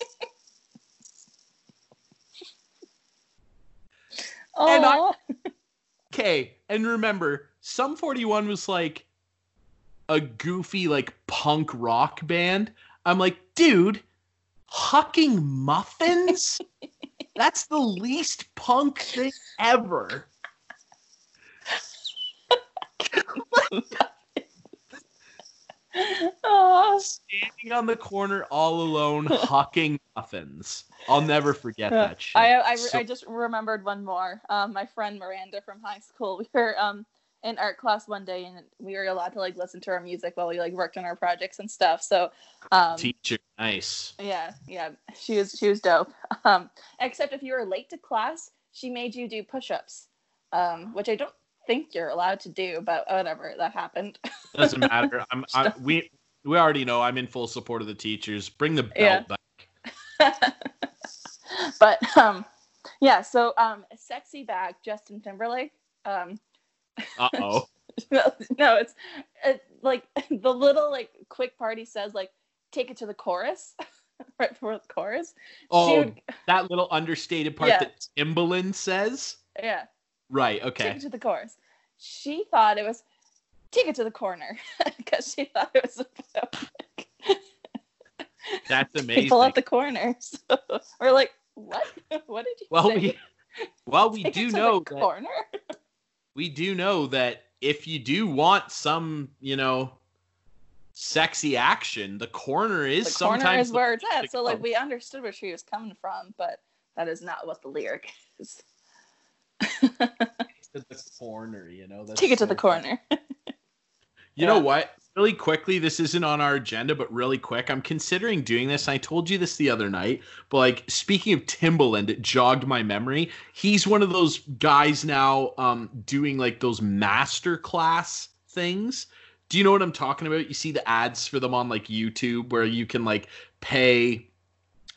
And I- Okay, and remember, Sum 41 was like a goofy, like punk rock band. I'm like, dude, hucking muffins? That's the least punk thing ever. oh. Standing on the corner all alone, hawking muffins. I'll never forget that shit. I, I, So- I just remembered one more. Um, my friend Miranda from high school. We were um in art class one day, and we were allowed to like listen to our music while we like worked on our projects and stuff. So, um, Teacher, nice. yeah, yeah, she was she was dope. Um, except if you were late to class, she made you do push-ups, um, which I don't think you're allowed to do, but whatever, that happened. Doesn't matter. I'm, I, we we already know I'm in full support of the teachers. Bring the belt Yeah. back. but um, yeah. So um, SexyBack, Justin Timberlake. Um, Uh oh. no, no, it's it, like the little like quick party says like take it to the chorus, right before the chorus. Oh, would- that little understated part Yeah. that Timbaland says. yeah, Right. Okay. Take it to the chorus. She thought it was take it to the corner because she thought it was a That's amazing. people at the corner. So we're like, what? What did you well, say? we well we Take it do to the know that corner. we do know that if you do want some, you know, sexy action, the corner is the sometimes corner is where it's at. So like we understood where she was coming from, but that is not what the lyric is. to the corner, you know. That's Take it to the funny. corner. You know what? Really quickly, this isn't on our agenda, but really quick, I'm considering doing this. I told you this the other night, but like speaking of Timbaland, it jogged my memory. He's one of those guys now um, doing like those master class things. Do you know what I'm talking about? You see the ads for them on like YouTube where you can like pay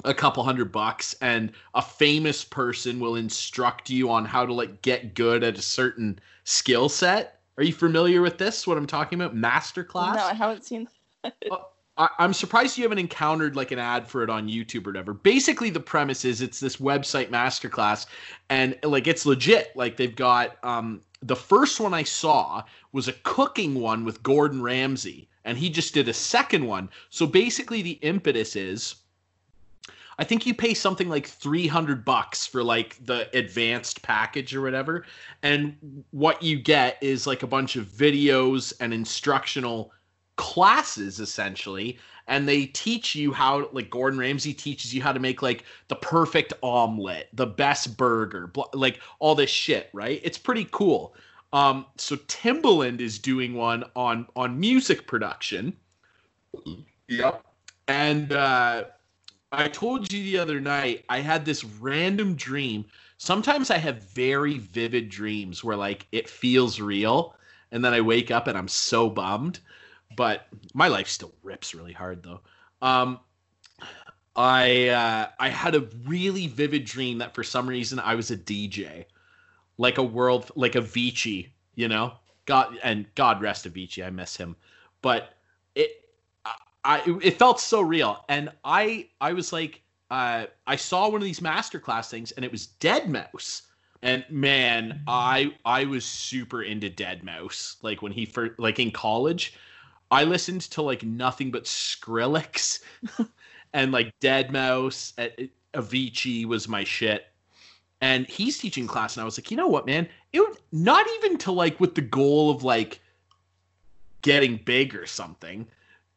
a couple hundred bucks and a famous person will instruct you on how to like get good at a certain skill set. Are you familiar with this? What I'm talking about? Masterclass? No, I haven't seen. I, I'm surprised you haven't encountered like an ad for it on YouTube or whatever. Basically, the premise is it's this website masterclass, and like it's legit. Like they've got um the first one I saw was a cooking one with Gordon Ramsay, and he just did a second one. So basically, the impetus is. I think you pay something like 300 bucks for like the advanced package or whatever. And what you get is like a bunch of videos and instructional classes essentially and they teach you how like Gordon Ramsay teaches you how to make like the perfect omelet, the best burger, bl- like all this shit, right? It's pretty cool. Um, so Timbaland is doing one on on music production. Yep. And uh, I told you the other night I had this random dream. Sometimes I have very vivid dreams where like it feels real, and then I wake up and I'm so bummed. But my life still rips really hard though. Um, I uh, I had a really vivid dream that for some reason I was a DJ, like a world like Avicii, you know. God and God rest Avicii, I miss him, but it I it felt so real, and I I was like uh, I saw one of these masterclass things, and it was deadmau5. And man, I I was super into deadmau5. Like when he first, like in college, I listened to like nothing but Skrillex and like Dead Mouse. Avicii was my shit. And he's teaching class, and I was like, you know what, man? It would not even to like with the goal of like getting big or something.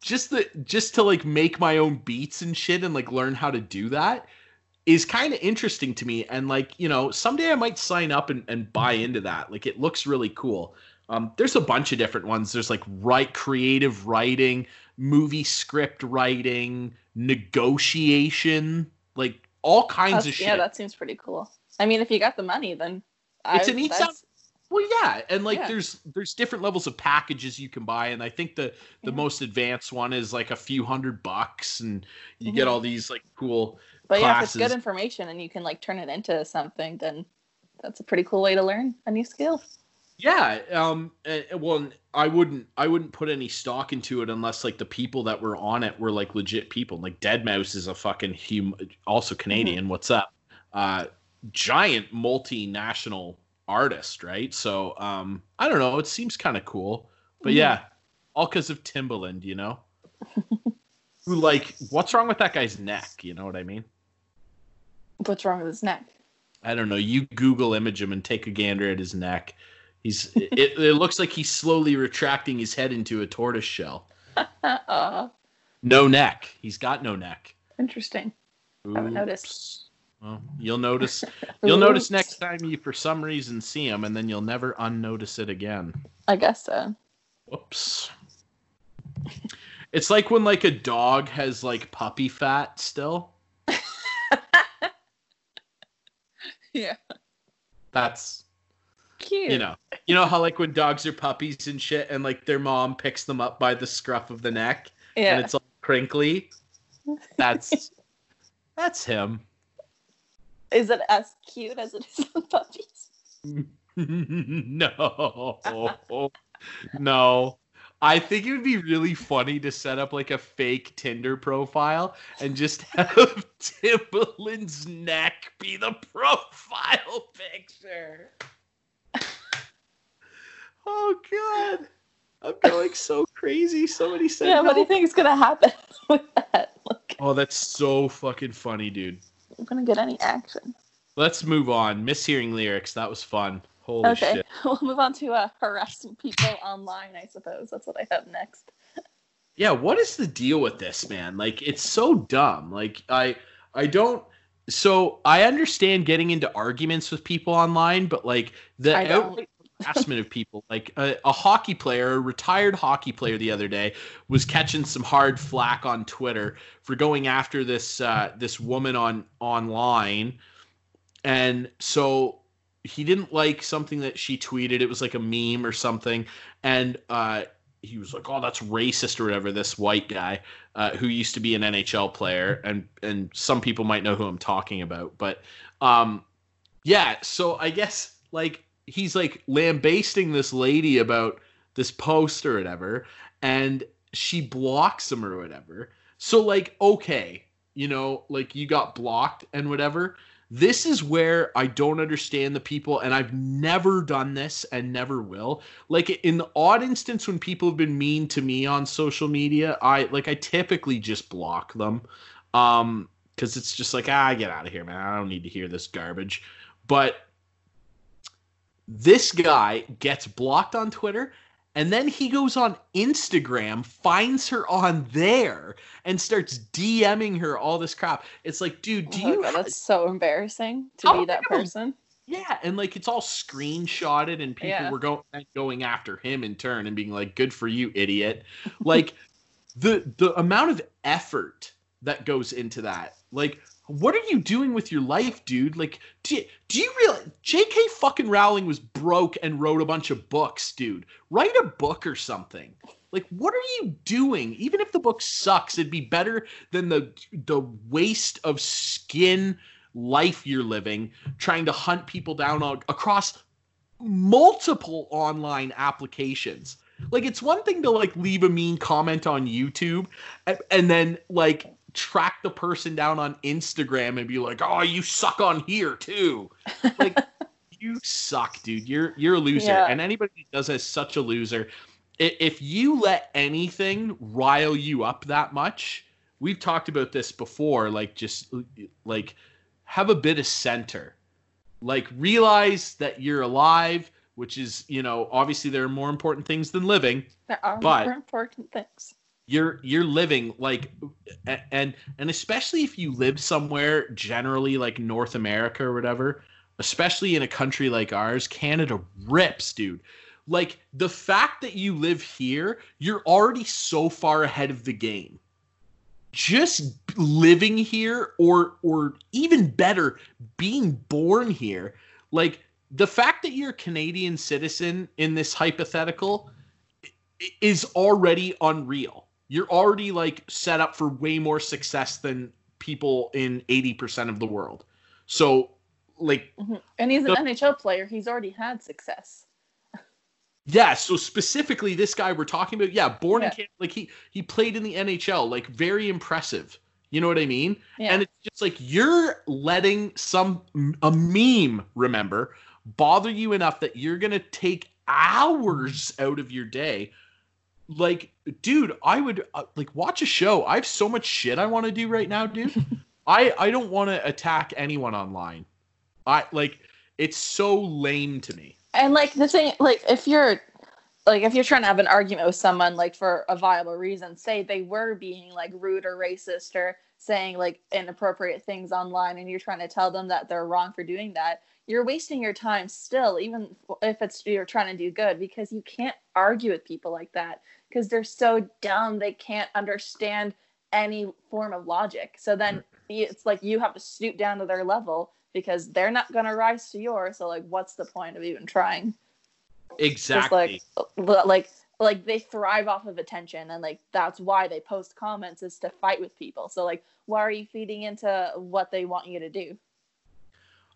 Just the just to like make my own beats and shit and like learn how to do that is kind of interesting to me. And like, you know, someday I might sign up and, and buy into that. Like it looks really cool. Um, there's a bunch of different ones. There's like write creative writing, movie script writing, negotiation, like all kinds That's- of shit. yeah, that seems pretty cool. I mean, if you got the money, then It's I- a neat that's- sound- Well, yeah, and like Yeah. there's there's different levels of packages you can buy, and I think the the Yeah. most advanced one is like a few hundred bucks, and you get Mhm. all these like cool. But yeah, if it's good information and you can like turn it into something, then that's a pretty cool way to learn a new skill. Yeah, um, well, I wouldn't I wouldn't put any stock into it unless like the people that were on it were like legit people. Like deadmau5 is a fucking hum, also Canadian. What's up? Uh, giant multinational artist, right? So um, I don't know. It seems kind of cool, but Mhm. yeah, all because of Timbaland, you know. Who like what's wrong with that guy's neck? You know what I mean? What's wrong with his neck? I don't know. You Google image him and take a gander at his neck. He's it, it looks like he's slowly retracting his head into a tortoise shell. No neck. He's got no neck. interesting. I haven't noticed. Well, you'll notice. You'll notice next time you, for some reason, see him, and then you'll never unnotice it again. I guess so. Whoops. It's like when like a dog has like puppy fat still. Yeah. That's Cute. you know you know how like when dogs are puppies and shit and like their mom picks them up by the scruff of the neck Yeah. and it's all crinkly that's that's him Is it as cute as it is with puppies? no. No. I think it would be really funny to set up like a fake tinder profile and just have timbaland's neck be the profile picture. Oh god. I'm going so crazy. Somebody said Yeah, what do you think is gonna happen with that? Like, oh that's so fucking funny dude I'm gonna get any action. let's move on. Mishearing lyrics. That was fun. Holy okay, shit. We'll move on to uh, harassing people online. I suppose. That's what I have next. yeah what is the deal with this man? Like it's so dumb. Like i i don't so i understand getting into arguments with people online but like the I harassment of people like a, a hockey player a retired hockey player the other day was catching some hard flack on twitter for going after this uh this woman on online and so he didn't like something that she tweeted it was like a meme or something and uh he was like, "Oh, that's racist or whatever." This white guy uh, who used to be an NHL player, and and some people might know who I'm talking about, but um, yeah. So I guess like he's like lambasting this lady about this post or whatever, and she blocks him or whatever. So like, okay, you know, like you got blocked and whatever. This is where I don't understand the people, and I've never done this and never will like in the odd instance when people have been mean to me on social media i like i typically just block them um because it's just like ah get out of here man i don't need to hear this garbage but this guy gets blocked on twitter And then he goes on Instagram, finds her on there, and starts DMing her all this crap. It's like, dude, do Oh you God, that's so embarrassing to How be oh, that big of a- person. Yeah, and like it's all screenshotted, and people Yeah. were going going after him in turn and being like, "Good for you, idiot!" like the the amount of effort that goes into that. Like, what are you doing with your life, dude? Like, do you, do you realize J.K. fucking Rowling was broke and wrote a bunch of books, dude? Write a book or something. Like, what are you doing? Even if the book sucks, it'd be better than the the waste of skin life you're living trying to hunt people down across multiple online applications. Like it's one thing to like leave a mean comment on YouTube and, and then like track the person down on Instagram and be like, "Oh, you suck on here too." Like you suck, dude. You're you're a loser. Yeah. And anybody who does that is such a loser. If you let anything rile you up that much, we've talked about this before, like just like have a bit of center. Like realize that you're alive, which is, you know, obviously there are more important things than living. There are But- more important things. You're you're living like and and especially if you live somewhere generally like North America or whatever, especially in a country like ours, Canada rips, dude. Like the fact that you live here, you're already so far ahead of the game. Just living here or or even better, being born here, like the fact that you're a Canadian citizen in this hypothetical is already unreal. You're already like set up for way more success than people in 80% of the world. So like Mhm. And he's an The- NHL player. He's already had success. Yeah, so specifically this guy we're talking about, yeah, born in Yeah. Canada, like he he played in the NHL, like very impressive. You know what I mean? Yeah. And it's just like you're letting some a meme, remember, bother you enough that you're going to take hours out of your day. Like, dude, I would uh, like watch a show. I have so much shit I want to do right now, dude. I I don't want to attack anyone online. I like it's so lame to me. And like the thing, like if you're like if you're trying to have an argument with someone like for a viable reason, say they were being like rude or racist or saying like inappropriate things online, and you're trying to tell them that they're wrong for doing that, you're wasting your time still, even if it's you're trying to do good, because you can't argue with people like that because they're so dumb they can't understand any form of logic. So then mm. it's like you have to stoop down to their level because they're not going to rise to yours. So like, what's the point of even trying? Exactly. Like, like, like they thrive off of attention, and like that's why they post comments is to fight with people. So like, why are you feeding into what they want you to do?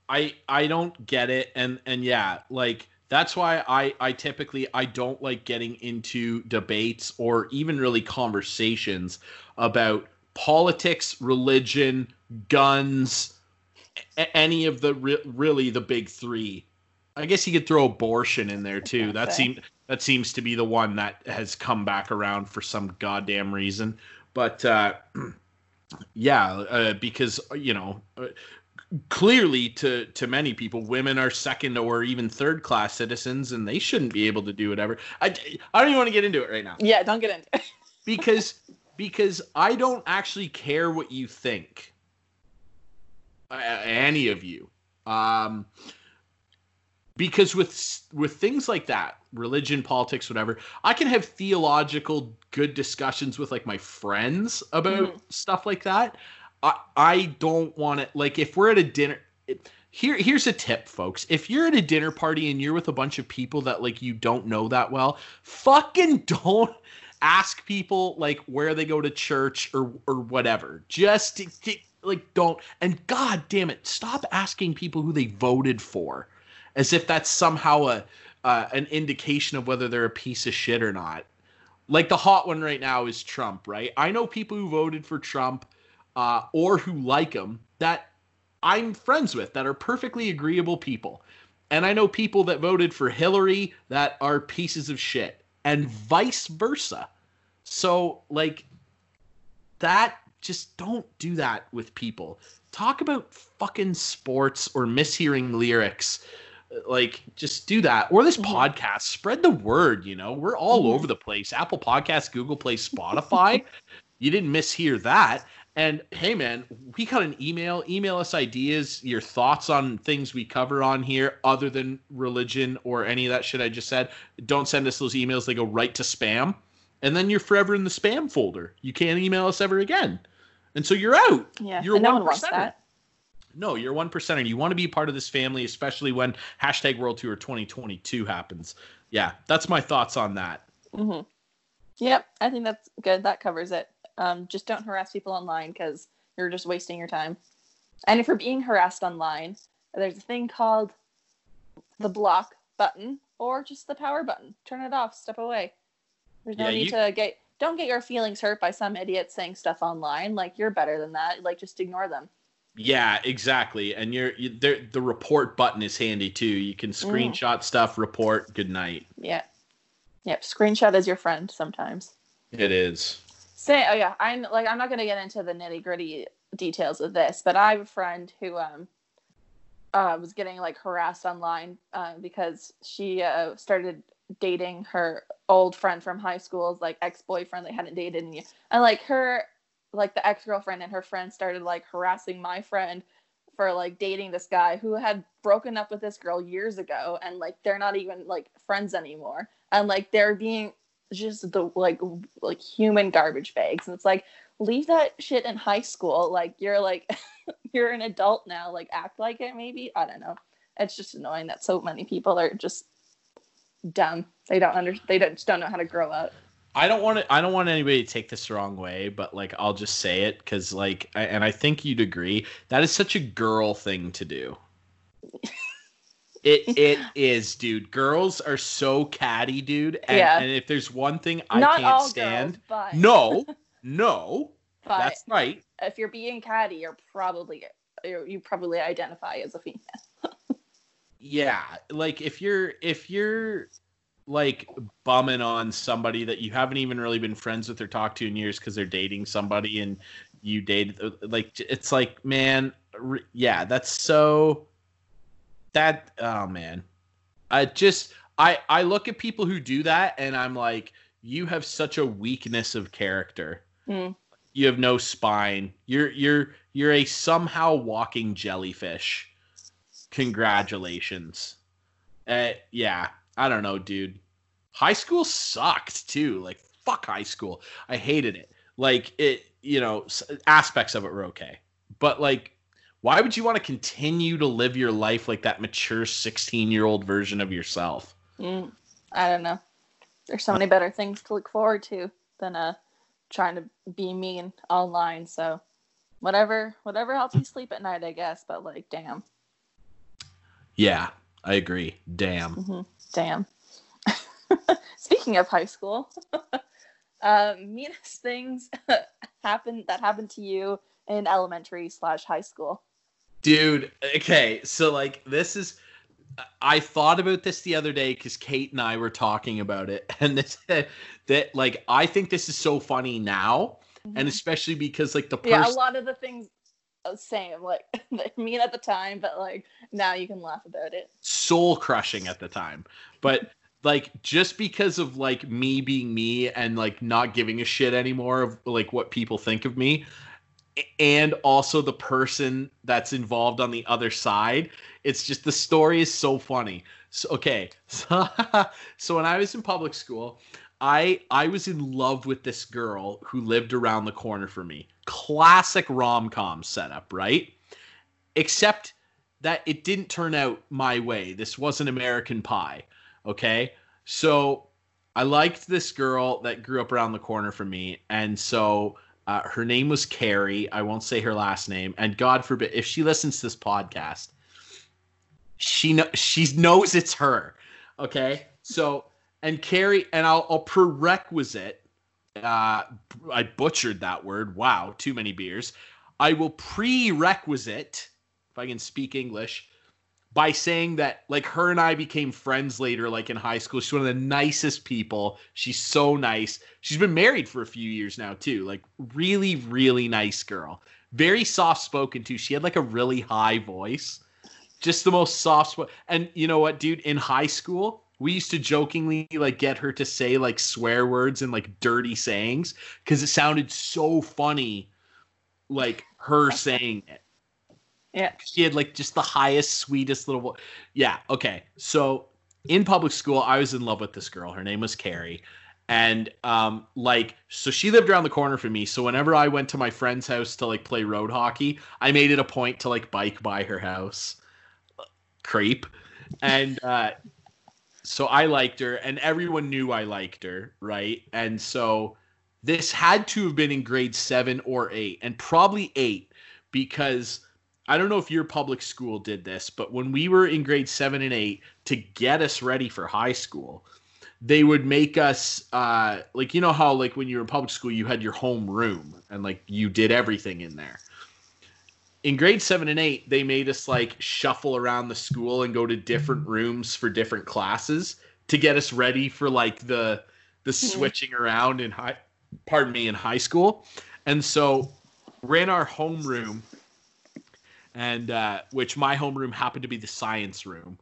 I I don't get it and and yeah, like that's why I I typically I don't like getting into debates or even really conversations about politics, religion, guns, a- any of the re- really the big 3. I guess you could throw abortion in there too. That seems that seems to be the one that has come back around for some goddamn reason. But uh yeah, uh, because you know, uh, clearly to to many people women are second or even third class citizens and they shouldn't be able to do whatever. I, I don't even want to get into it right now. Yeah, don't get into it. because because i don't actually care what you think uh, any of you. Um because with with things like that religion politics whatever i can have theological good discussions with like my friends about stuff like that i i don't want to like if we're at a dinner it, here here's a tip folks if you're at a dinner party and you're with a bunch of people that like you don't know that well fucking don't ask people like where they go to church or or whatever just like don't and god damn it stop asking people who they voted for as if that's somehow a uh, an indication of whether they're a piece of shit or not. Like the hot one right now is Trump, right? I know people who voted for Trump uh, or who like him that I'm friends with that are perfectly agreeable people. And I know people that voted for Hillary that are pieces of shit and vice versa. So, like, that just don't do that with people. Talk about fucking sports or mishearing lyrics like just do that or this Mhm. podcast spread the word you know we're all Mhm. over the place apple Podcasts, google play spotify you didn't mishear that and hey man we got an email email us ideas your thoughts on things we cover on here other than religion or any of that shit i just said don't send us those emails they go right to spam and then you're forever in the spam folder you can't email us ever again and so you're out Yeah, you're and no one percenter. that. No, you're one percenter. You want to be part of this family, especially when hashtag World Tour 2022 happens. Yeah, that's my thoughts on that. hmm Yep, I think that's good. That covers it. Um, just don't harass people online because you're just wasting your time. And if you're being harassed online, there's a thing called the block button or just the power button. Turn it off. Step away. There's no Yeah, need you- to get. Don't get your feelings hurt by some idiot saying stuff online. Like you're better than that. Like just ignore them. Yeah, exactly. And you're you, there, the report button is handy too. You can screenshot stuff, report. Good night. Yeah. Yep. Screenshot is your friend sometimes. It is. Say, oh yeah, I'm like I'm not gonna get into the nitty gritty details of this, but I have a friend who um uh, was getting like harassed online uh, because she uh, started dating her old friend from high school's like ex boyfriend they hadn't dated in years, and like her like the ex girlfriend and her friend started like harassing my friend for like dating this guy who had broken up with this girl years ago and like they're not even like friends anymore and like they're being just the like like human garbage bags. And it's like leave that shit in high school. Like you're like you're an adult now. Like act like it maybe? I don't know. It's just annoying that so many people are just dumb. They don't under they don't just don't know how to grow up. I don't want to. I don't want anybody to take this the wrong way, but like I'll just say it because like, I, and I think you'd agree. That is such a girl thing to do. It it is, dude. Girls are so catty, dude. And, Yeah. and if there's one thing I not can't stand, girls no, no, but that's right. if you're being catty you're probably you you probably identify as a female Yeah, like if you're if you're like bumming on somebody that you haven't even really been friends with or talked to in years because they're dating somebody and you dated like it's like man re- yeah that's so that oh man. I just i i look at people who do that and i'm like you have such a weakness of character. Hmm. you have no spine. You're you're you're a somehow walking jellyfish. Congratulations. Uh, yeah. I don't know dude. High school sucked too. Like fuck high school. I hated it. Like it you know aspects of it were okay. But like why would you want to continue to live your life like that mature 16 year old version of yourself Mm, I don't know. There's so many better things to look forward to than uh trying to be mean online. So whatever whatever helps you sleep at night, I guess. But like, damn, yeah i agree damn hmm damn. Speaking of high school, uh, meanest things happened that happened to you in elementary slash high school. Dude, okay, so like this is I thought about this the other day because Kate and I were talking about it, and this that like I think this is so funny now, and especially because like the person yeah, a lot of the things uh, same like mean at the time, but like now you can laugh about it. soul crushing at the time. But like just because of like me being me and like not giving a shit anymore of like what people think of me and also the person that's involved on the other side, it's just the story is so funny. So okay. So, so when I was in public school, I I was in love with this girl who lived around the corner from me. Classic rom-com setup, right? Except that it didn't turn out my way. This wasn't American Pie. Okay. So I liked this girl that grew up around the corner from me. And so uh, her name was Carrie. I won't say her last name. And God forbid, if she listens to this podcast, she she knows it's her. Okay. So and Carrie, and I'll, I'll prerequisite. Uh, I butchered that word. Wow, too many beers. I will prerequisite, if I can speak English, by saying that like her and I became friends later, like in high school. She's one of the nicest people. She's so nice. She's been married for a few years now too. Like really, really nice girl. Very soft spoken too. She had like a really high voice. just the most soft spot. And you know what, dude? In high school, we used to jokingly like get her to say like swear words and like dirty sayings because it sounded so funny, like her saying it. Yeah. She had like just the highest, sweetest little voice. Yeah. Okay. So in public school, I was in love with this girl. Her name was Carrie. And um, like, so she lived around the corner from me. So whenever I went to my friend's house to like play road hockey, I made it a point to like bike by her house. Creep. And uh, so I liked her, and everyone knew I liked her, right? And so this had to have been in grade seven or eight, and probably eight, because I don't know if your public school did this, but when we were in grade seven and eight, to get us ready for high school, they would make us uh, like you know how like when you were in public school you had your home room and like you did everything in there. In grade seven and eight, they made us like shuffle around the school and go to different rooms for different classes to get us ready for like the the switching around in high pardon me in high school. And so in our homeroom and uh, which my homeroom happened to be the science room,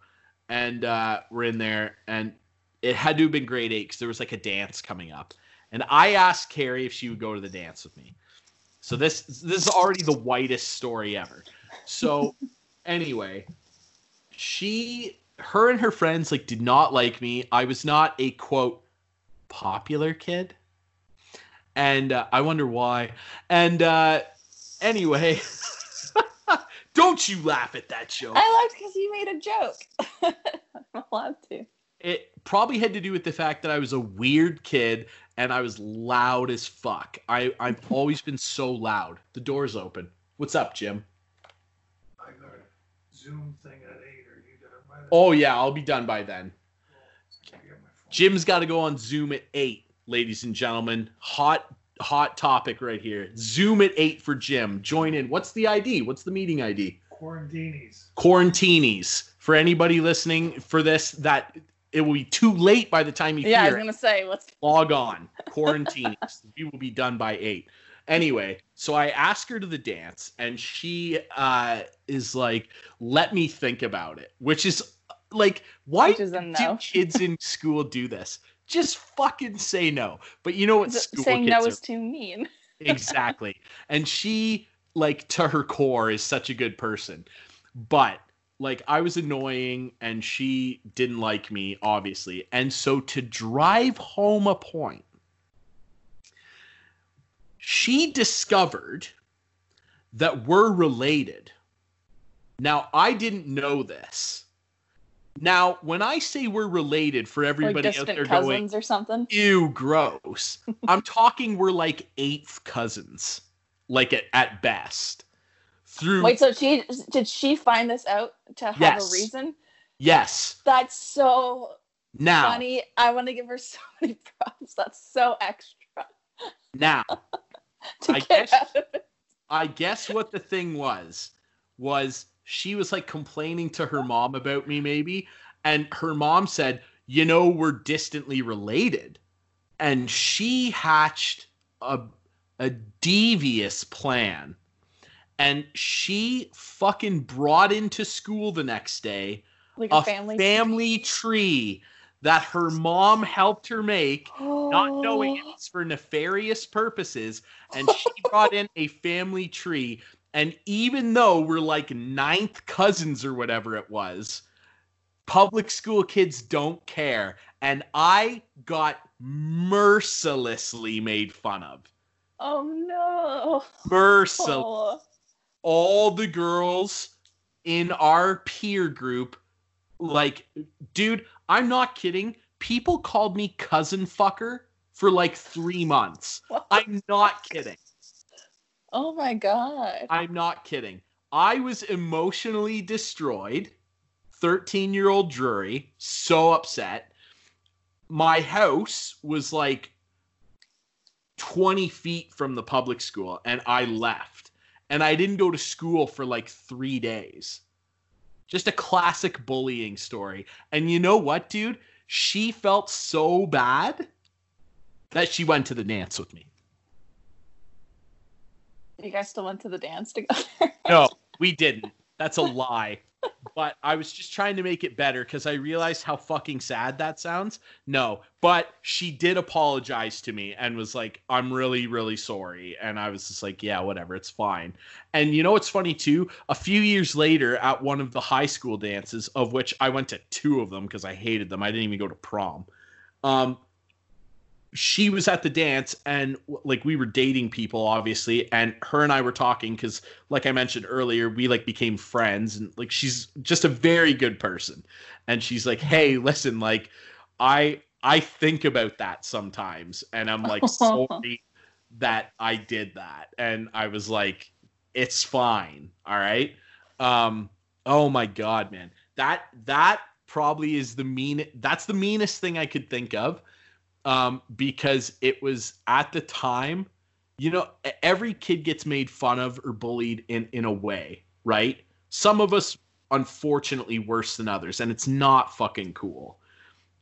and uh, we're in there, and it had to have been grade eight because there was like a dance coming up, and I asked Carrie if she would go to the dance with me. So this this is already the whitest story ever. So anyway, she her and her friends like did not like me. I was not a quote popular kid. And uh, I wonder why. And uh anyway, don't you laugh at that joke. I laughed because you made a joke. I'm allowed to. it probably had to do with the fact that I was a weird kid and I was loud as fuck. I I've always been so loud. The door's open. What's up, Jim? I got a Zoom thing at eight. Are you done by then? Oh yeah, I'll be done by then. Can I get my phone? Jim's got to go on Zoom at 8, ladies and gentlemen. Hot hot topic right here. Zoom at 8 for Jim. Join in. What's the ID? What's the meeting ID? Quarantinis. Quarantinis. For anybody listening for this that it will be too late by the time you Yeah, I hear was gonna say what's log on quarantine we will be done by eight anyway so i ask her to the dance and she uh is like let me think about it which is like why Which is a do no. kids in school do this just fucking say no. But you know what school saying kids no are is too mean. exactly. And she like to her core is such a good person. But like i was annoying and she didn't like me obviously. And so to drive home a point she discovered that we're related. Now i didn't know this now when i say we're related for Like everybody out distant there cousins going or something. ew gross i'm talking we're like eighth cousins like at, at best through Wait, so she did she find this out to have Yes. a reason? yes That's so now funny. I want to give her so many props. That's so extra now to I get guess- out of it. i guess what the thing was was she was like complaining to her mom about me maybe and her mom said you know we're distantly related and she hatched a a devious plan and she fucking brought into school the next day Like a a family. family tree that her mom helped her make, not knowing it was for nefarious purposes. And she brought in a family tree. And even though we're like ninth cousins or whatever it was, public school kids don't care. And I got mercilessly made fun of. Oh no. Mercilessly Oh. all the girls in our peer group like dude i'm not kidding people called me cousin fucker for like three months What? i'm not kidding Oh my god. i'm not kidding i was emotionally destroyed 13 year old drury so upset my house was like 20 feet from the public school and i left and I didn't go to school for like three days. Just a classic bullying story. And you know what, dude? She felt so bad that she went to the dance with me. You guys still went to the dance together? No, we didn't. That's a lie. but I was just trying to make it better because I realized how fucking sad that sounds. No, but she did apologize to me and was like, I'm really, really sorry. And I was just like, yeah, whatever, it's fine. And you know what's funny too? A few years later, at one of the high school dances, of which I went to two of them because I hated them, I didn't even go to prom. Um, she was at the dance and like we were dating people obviously and her and I were talking cuz like I mentioned earlier we like became friends and like she's just a very good person. And she's like hey listen like I I think about that sometimes. And I'm like sorry that I did that. And I was like it's fine. All right? Um oh my god man. That that probably is the mean that's the meanest thing I could think of um, because it was at the time, you know, every kid gets made fun of or bullied in in a way, right? Some of us, unfortunately, worse than others, and it's not fucking cool.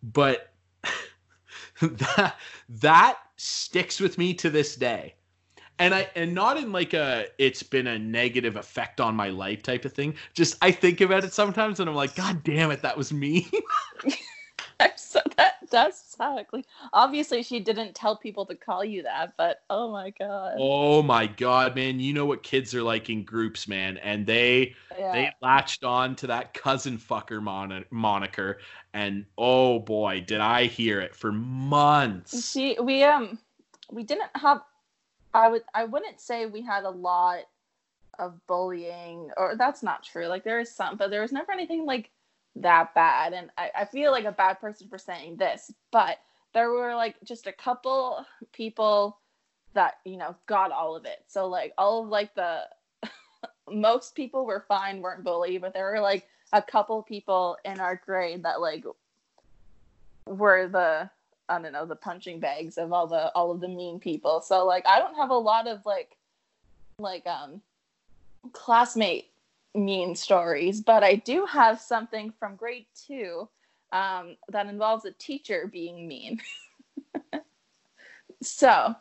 But that that sticks with me to this day. And I and not in like a it's been a negative effect on my life type of thing. Just I think about it sometimes and I'm like, God damn it, that was me. so that that's exactly. Obviously, she didn't tell people to call you that, but oh my god. Oh my god, man! You know what kids are like in groups, man, and they Yeah. they latched on to that cousin fucker mon- moniker, and oh boy, did I hear it for months. She we um we didn't have I would I wouldn't say we had a lot of bullying or that's not true. Like there is some, but there was never anything like that bad. And I, I feel like a bad person for saying this, but there were like just a couple people that, you know, got all of it. So like all of like the most people were fine, weren't bullied, but there were like a couple people in our grade that like were the I don't know the punching bags of all the all of the mean people. So like I don't have a lot of like like um classmate mean stories, but I do have something from grade two um, that involves a teacher being mean. so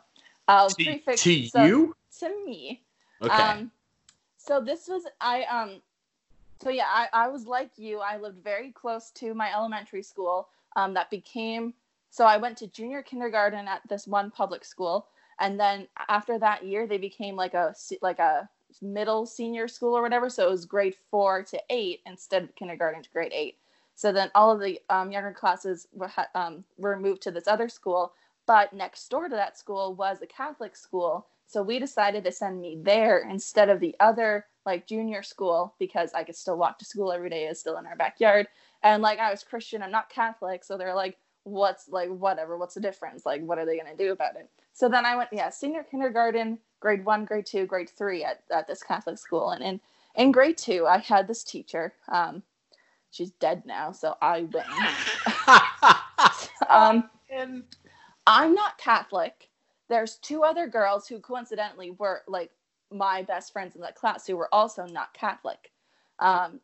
I'll To, prefix to so- you? to me. Okay. Um, so this was I um so yeah, I, I was like you. I lived very close to my elementary school. Um, that became so I went to junior kindergarten at this one public school, and then after that year, they became like a like a middle senior school or whatever. So it was grade four to eight instead of kindergarten to grade eight. So then all of the um, younger classes were um, were moved to this other school, but next door to that school was a Catholic school. So we decided to send me there instead of the other like junior school because I could still walk to school every day. It's still in our backyard. And like I was Christian, I'm not Catholic. So they're like, what's like, whatever, what's the difference? Like, what are they going to do about it? So then I went, yeah, senior kindergarten, grade one, grade two, grade three at, at this Catholic school. And in, in grade two, I had this teacher. Um, she's dead now. So I win. um, and I'm not Catholic. There's two other girls who coincidentally were like my best friends in that class who were also not Catholic. Um,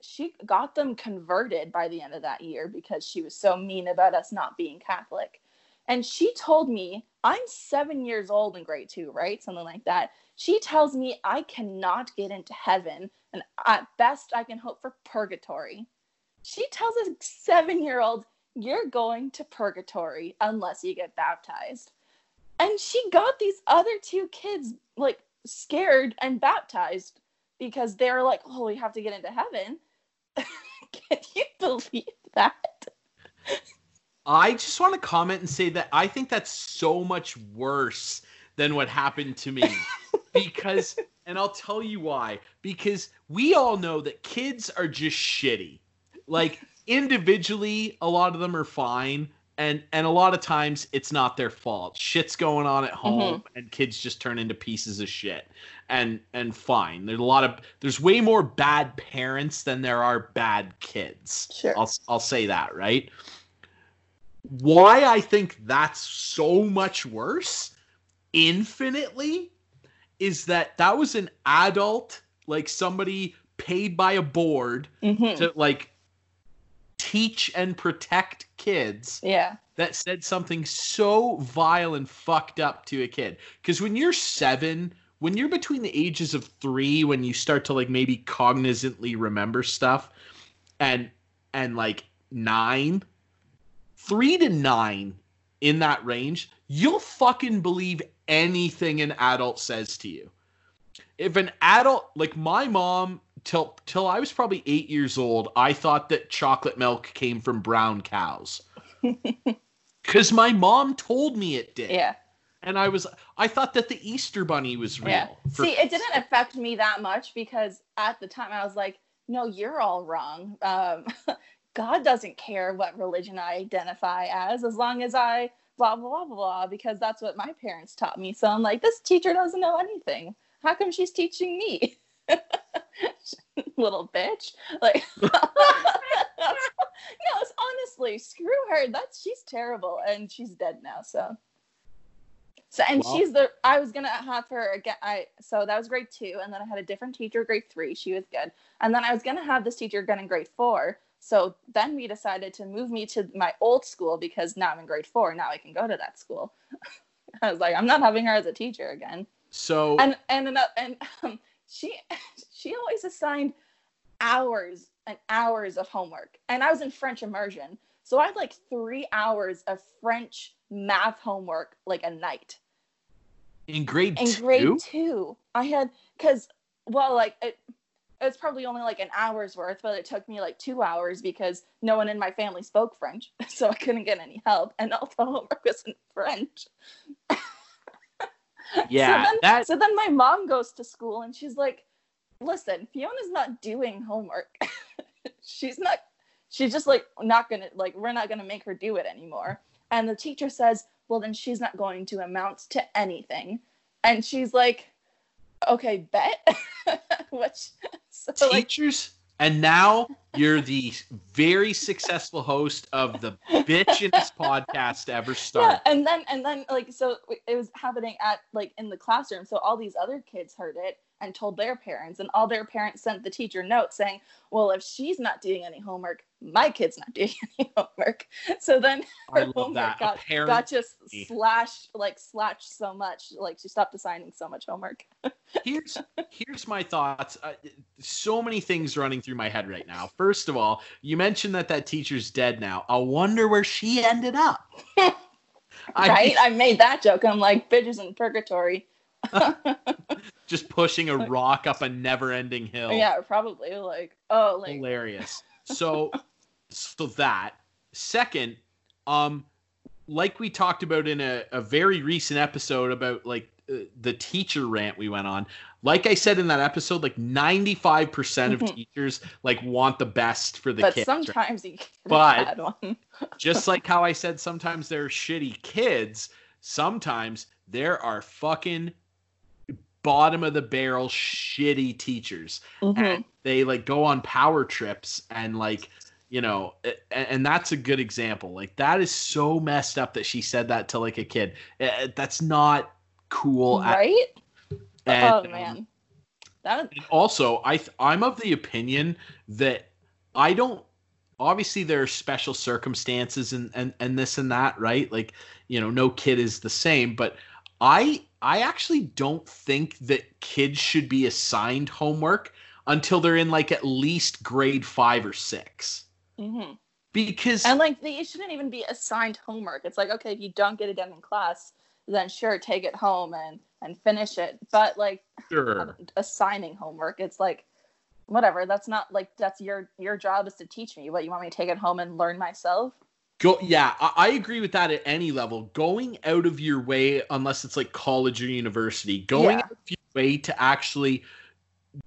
she got them converted by the end of that year because she was so mean about us not being Catholic. And she told me, I'm seven years old in grade two, right? Something like that. She tells me I cannot get into heaven, and at best, I can hope for purgatory. She tells a seven year old, You're going to purgatory unless you get baptized. And she got these other two kids like scared and baptized because they're like, Oh, we have to get into heaven. Can you believe that? I just want to comment and say that I think that's so much worse than what happened to me. because, and I'll tell you why. Because we all know that kids are just shitty. Like, individually, a lot of them are fine. And, and a lot of times it's not their fault. Shit's going on at home, mm-hmm. and kids just turn into pieces of shit. And and fine. There's a lot of there's way more bad parents than there are bad kids. Sure. I'll I'll say that, right? Why I think that's so much worse infinitely is that that was an adult like somebody paid by a board Mhm. to like teach and protect kids Yeah. that said something so vile and fucked up to a kid because when you're 7 when you're between the ages of three, when you start to like maybe cognizantly remember stuff, and and like nine, three to nine in that range, you'll fucking believe anything an adult says to you. If an adult like my mom till till I was probably 8 years old, I thought that chocolate milk came from brown cows. Cuz my mom told me it did. Yeah. And I was I thought that the Easter bunny was real. Yeah. For- See, it didn't affect me that much because at the time I was like, no, you're all wrong. Um, God doesn't care what religion I identify as, as long as I blah, blah, blah, blah, because that's what my parents taught me. So I'm like, this teacher doesn't know anything. How come she's teaching me? Little bitch. Like, no, it's honestly, screw her. That's she's terrible, and she's dead now. So, so and she's the. I was gonna have her again. I so that was grade two, and then I had a different teacher, grade three. She was good, and then I was gonna have this teacher again in grade four. So then we decided to move me to my old school because now I'm in grade four. Now I can go to that school. I was like, I'm not having her as a teacher again so and and ano- and um, she she always assigned hours and hours of homework and i was in french immersion so i had like three hours of french math homework like a night in grade in 2 grade two i had because well like it it was probably only like an hour's worth but it took me like two hours because no one in my family spoke french so i couldn't get any help and all the homework was in french yeah, so then, that so then my mom goes to school and she's like, listen, Fiona's not doing homework. she's not, she's just like, not gonna, like, we're not gonna make her do it anymore. And the teacher says, well, then she's not going to amount to anything. And she's like, okay, bet. Which, so like, teachers and now you're the very successful host of the bitchiest podcast to ever yeah and then and then like so it was happening at like in the classroom so all these other kids heard it and told their parents and all their parents sent the teacher notes saying well if she's not doing any homework my kid's not doing any homework. So then her homework that. got, Apparently- got just slashed like slashed so much like she stopped assigning so much homework. Here's here's my thoughts. Uh, so many things running through my head right now. First of all you mentioned that that teacher's dead now. I wonder where she ended up. I right? I made that joke i'm like bitches in purgatory. Just pushing a rock up a never-ending hill. Yeah probably like oh like hilarious. So, so that second, um, like we talked about in a, a very recent episode about like uh, the teacher rant we went on. Like I said in that episode, like ninety five percent of Mhm. teachers like want the best for the but kids. right? sometimes a But- Just like how I said, sometimes they're shitty kids. Sometimes there are fucking bottom of the barrel shitty teachers Mhm. and they like go on power trips and like you know and, that's a good example. Like that is so messed up that she said that to like a kid. That's not cool at- right? And, oh um, man. That also i th- i'm of the opinion that i don't obviously there are special circumstances and and and this and that right? Like you know no kid is the same but i i actually don't think that kids should be assigned homework until they're in like at least grade 5 or 6 mhm. because and like they shouldn't even be assigned homework it's like okay if you don't get it done in class then sure take it home and and finish it but like sure assigning homework it's like whatever that's not like that's your your job is to teach me what you want me to take it home and learn myself Go, yeah, I, I agree with that at any level. Going out of your way, unless it's like college or university, going Yeah. out of your way to actually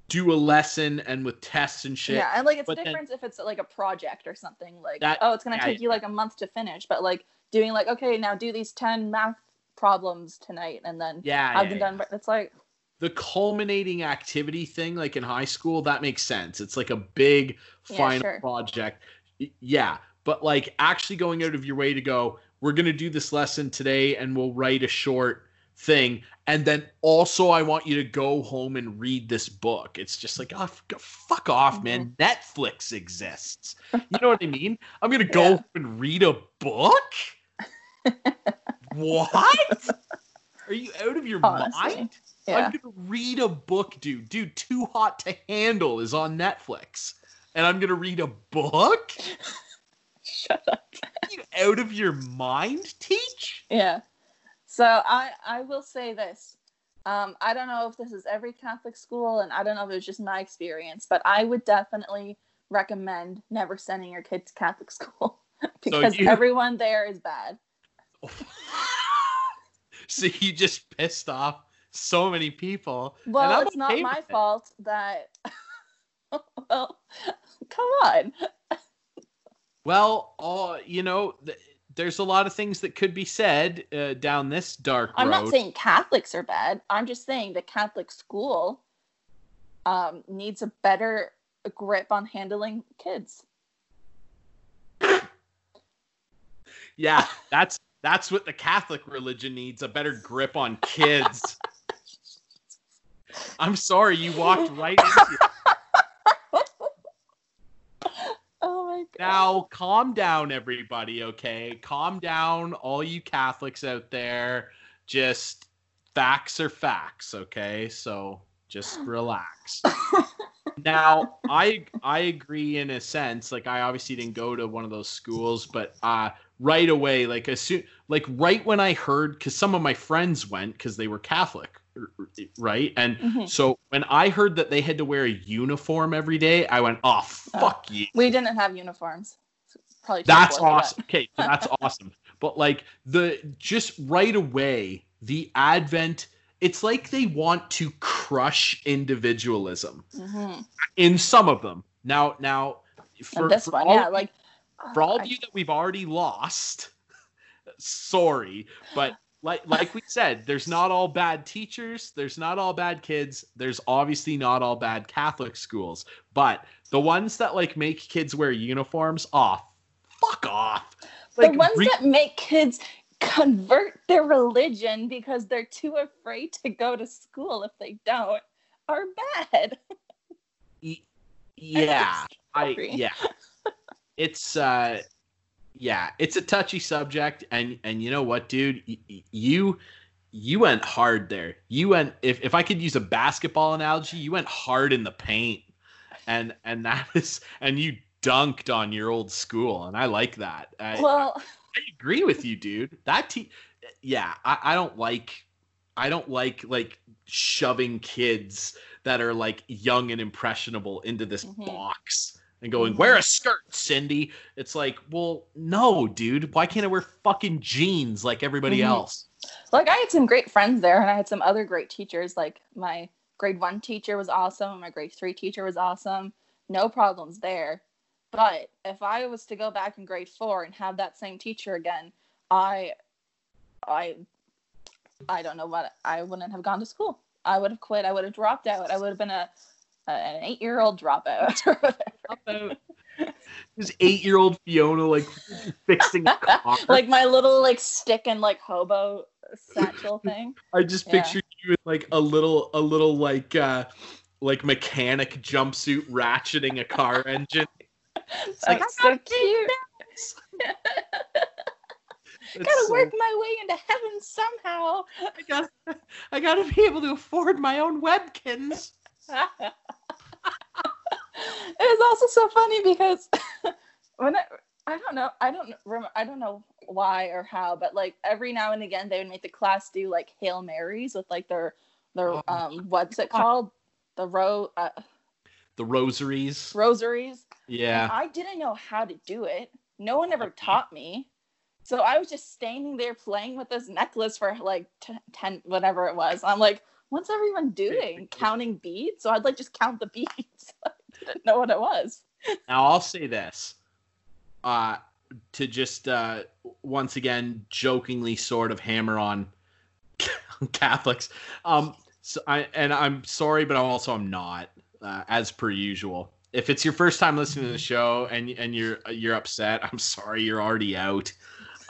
do a lesson and with tests and shit. yeah and like it's but a then- difference if it's like a project or something like That- oh it's going to yeah, take you like a month to finish but like doing like okay now do these 10 math problems tonight and then Yeah, i've yeah, done but it's like The culminating activity thing, like in high school, that makes sense. It's like a big final sure. project. Yeah, but like actually going out of your way to go, we're gonna do this lesson today, and we'll write a short thing, and then also I want you to go home and read this book. It's just like, oh, fuck off, man. Mm-hmm. Netflix exists. You know what I mean? I'm gonna go Yeah. and read a book. what? Are you out of your Honestly, mind? Yeah. I'm gonna read a book, dude. Dude, Too Hot to Handle is on Netflix, and I'm gonna read a book. Shut up. You out of your mind, Teach? Yeah. So I I will say this. Um, I don't know if this is every Catholic school, and I don't know if it was just my experience, but I would definitely recommend never sending your kid to Catholic school because you- everyone there is bad. so you just pissed off so many people. Well, it's not my it. fault that. well, come on. Well, all you know, th- there's a lot of things that could be said uh, down this dark road. I'm not saying Catholics are bad. I'm just saying the Catholic school um, needs a better grip on handling kids. Yeah, that's that's what the Catholic religion needs a better grip on kids. I'm sorry, you walked right into it. Oh my god. Now, calm down, everybody, okay? Calm down, all you Catholics out there. Just facts are facts, okay? So just relax. now, I I agree in a sense. Like, I obviously didn't go to one of those schools, but uh, right away, like as soon, like right when I heard, because some of my friends went because they were Catholic, right? And Mhm. so when I heard that they had to wear a uniform every day, I went, "Oh fuck you!" We didn't have uniforms. Probably That's for that. awesome. Okay, that's awesome. But like the just right away, the advent, it's like they want to crush individualism Mhm. in some of them. Now, now for, this for one, all, yeah, like for all I- of you that we've already lost, sorry, but like like we said, there's not all bad teachers, there's not all bad kids, there's obviously not all bad Catholic schools, but the ones that like make kids wear uniforms, off, fuck off. the ones re- that make kids convert their religion because they're too afraid to go to school if they don't are bad. Yeah i yeah it's uh yeah it's a touchy subject and and you know what dude? Y- you you went hard there. You went if, if i could use a basketball analogy you went hard in the paint. And and that is and you dunked on your old school and i like that. I, well, I agree with you dude. That te- yeah I, I don't like i don't like like shoving kids that are like young and impressionable into this Mhm. box and going Mhm. wear a skirt cindy it's like well no dude why can't i wear fucking jeans like everybody Mhm. else like I had some great friends there, and I had some other great teachers. Like my grade one teacher was awesome. And my grade three teacher was awesome. No problems there. But if I was to go back in grade four and have that same teacher again, I, I, I don't know what I wouldn't have gone to school. I would have quit. I would have dropped out. I would have been a, a an eight year old dropout. this eight-year-old fiona like fixing a car. like my little like stick and like hobo satchel thing. I just Yeah. pictured you in like a little a little like uh like mechanic jumpsuit ratcheting a car engine. It's like, so gotta cute. It's Gotta so- work my way into heaven somehow. I gotta I gotta be able to afford my own Webkinz. It was also so funny because when I, I don't know, I don't rem- I don't know why or how, but like every now and again they would make the class do like hail marys with like their their Oh. um what's it called the ro uh, The rosaries. rosaries. Yeah. And I didn't know how to do it. No one ever taught me. So I was just standing there playing with this necklace for like t- 10, whatever it was. I'm like, what's everyone doing? Counting beads? So I'd like just count the beads. Didn't know what it was. Now I'll say this. Uh to just uh once again jokingly sort of hammer on Catholics. Um so I and I'm sorry but I'm also I'm not uh, as per usual. If it's your first time listening to the show and and you're you're upset, I'm sorry you're already out.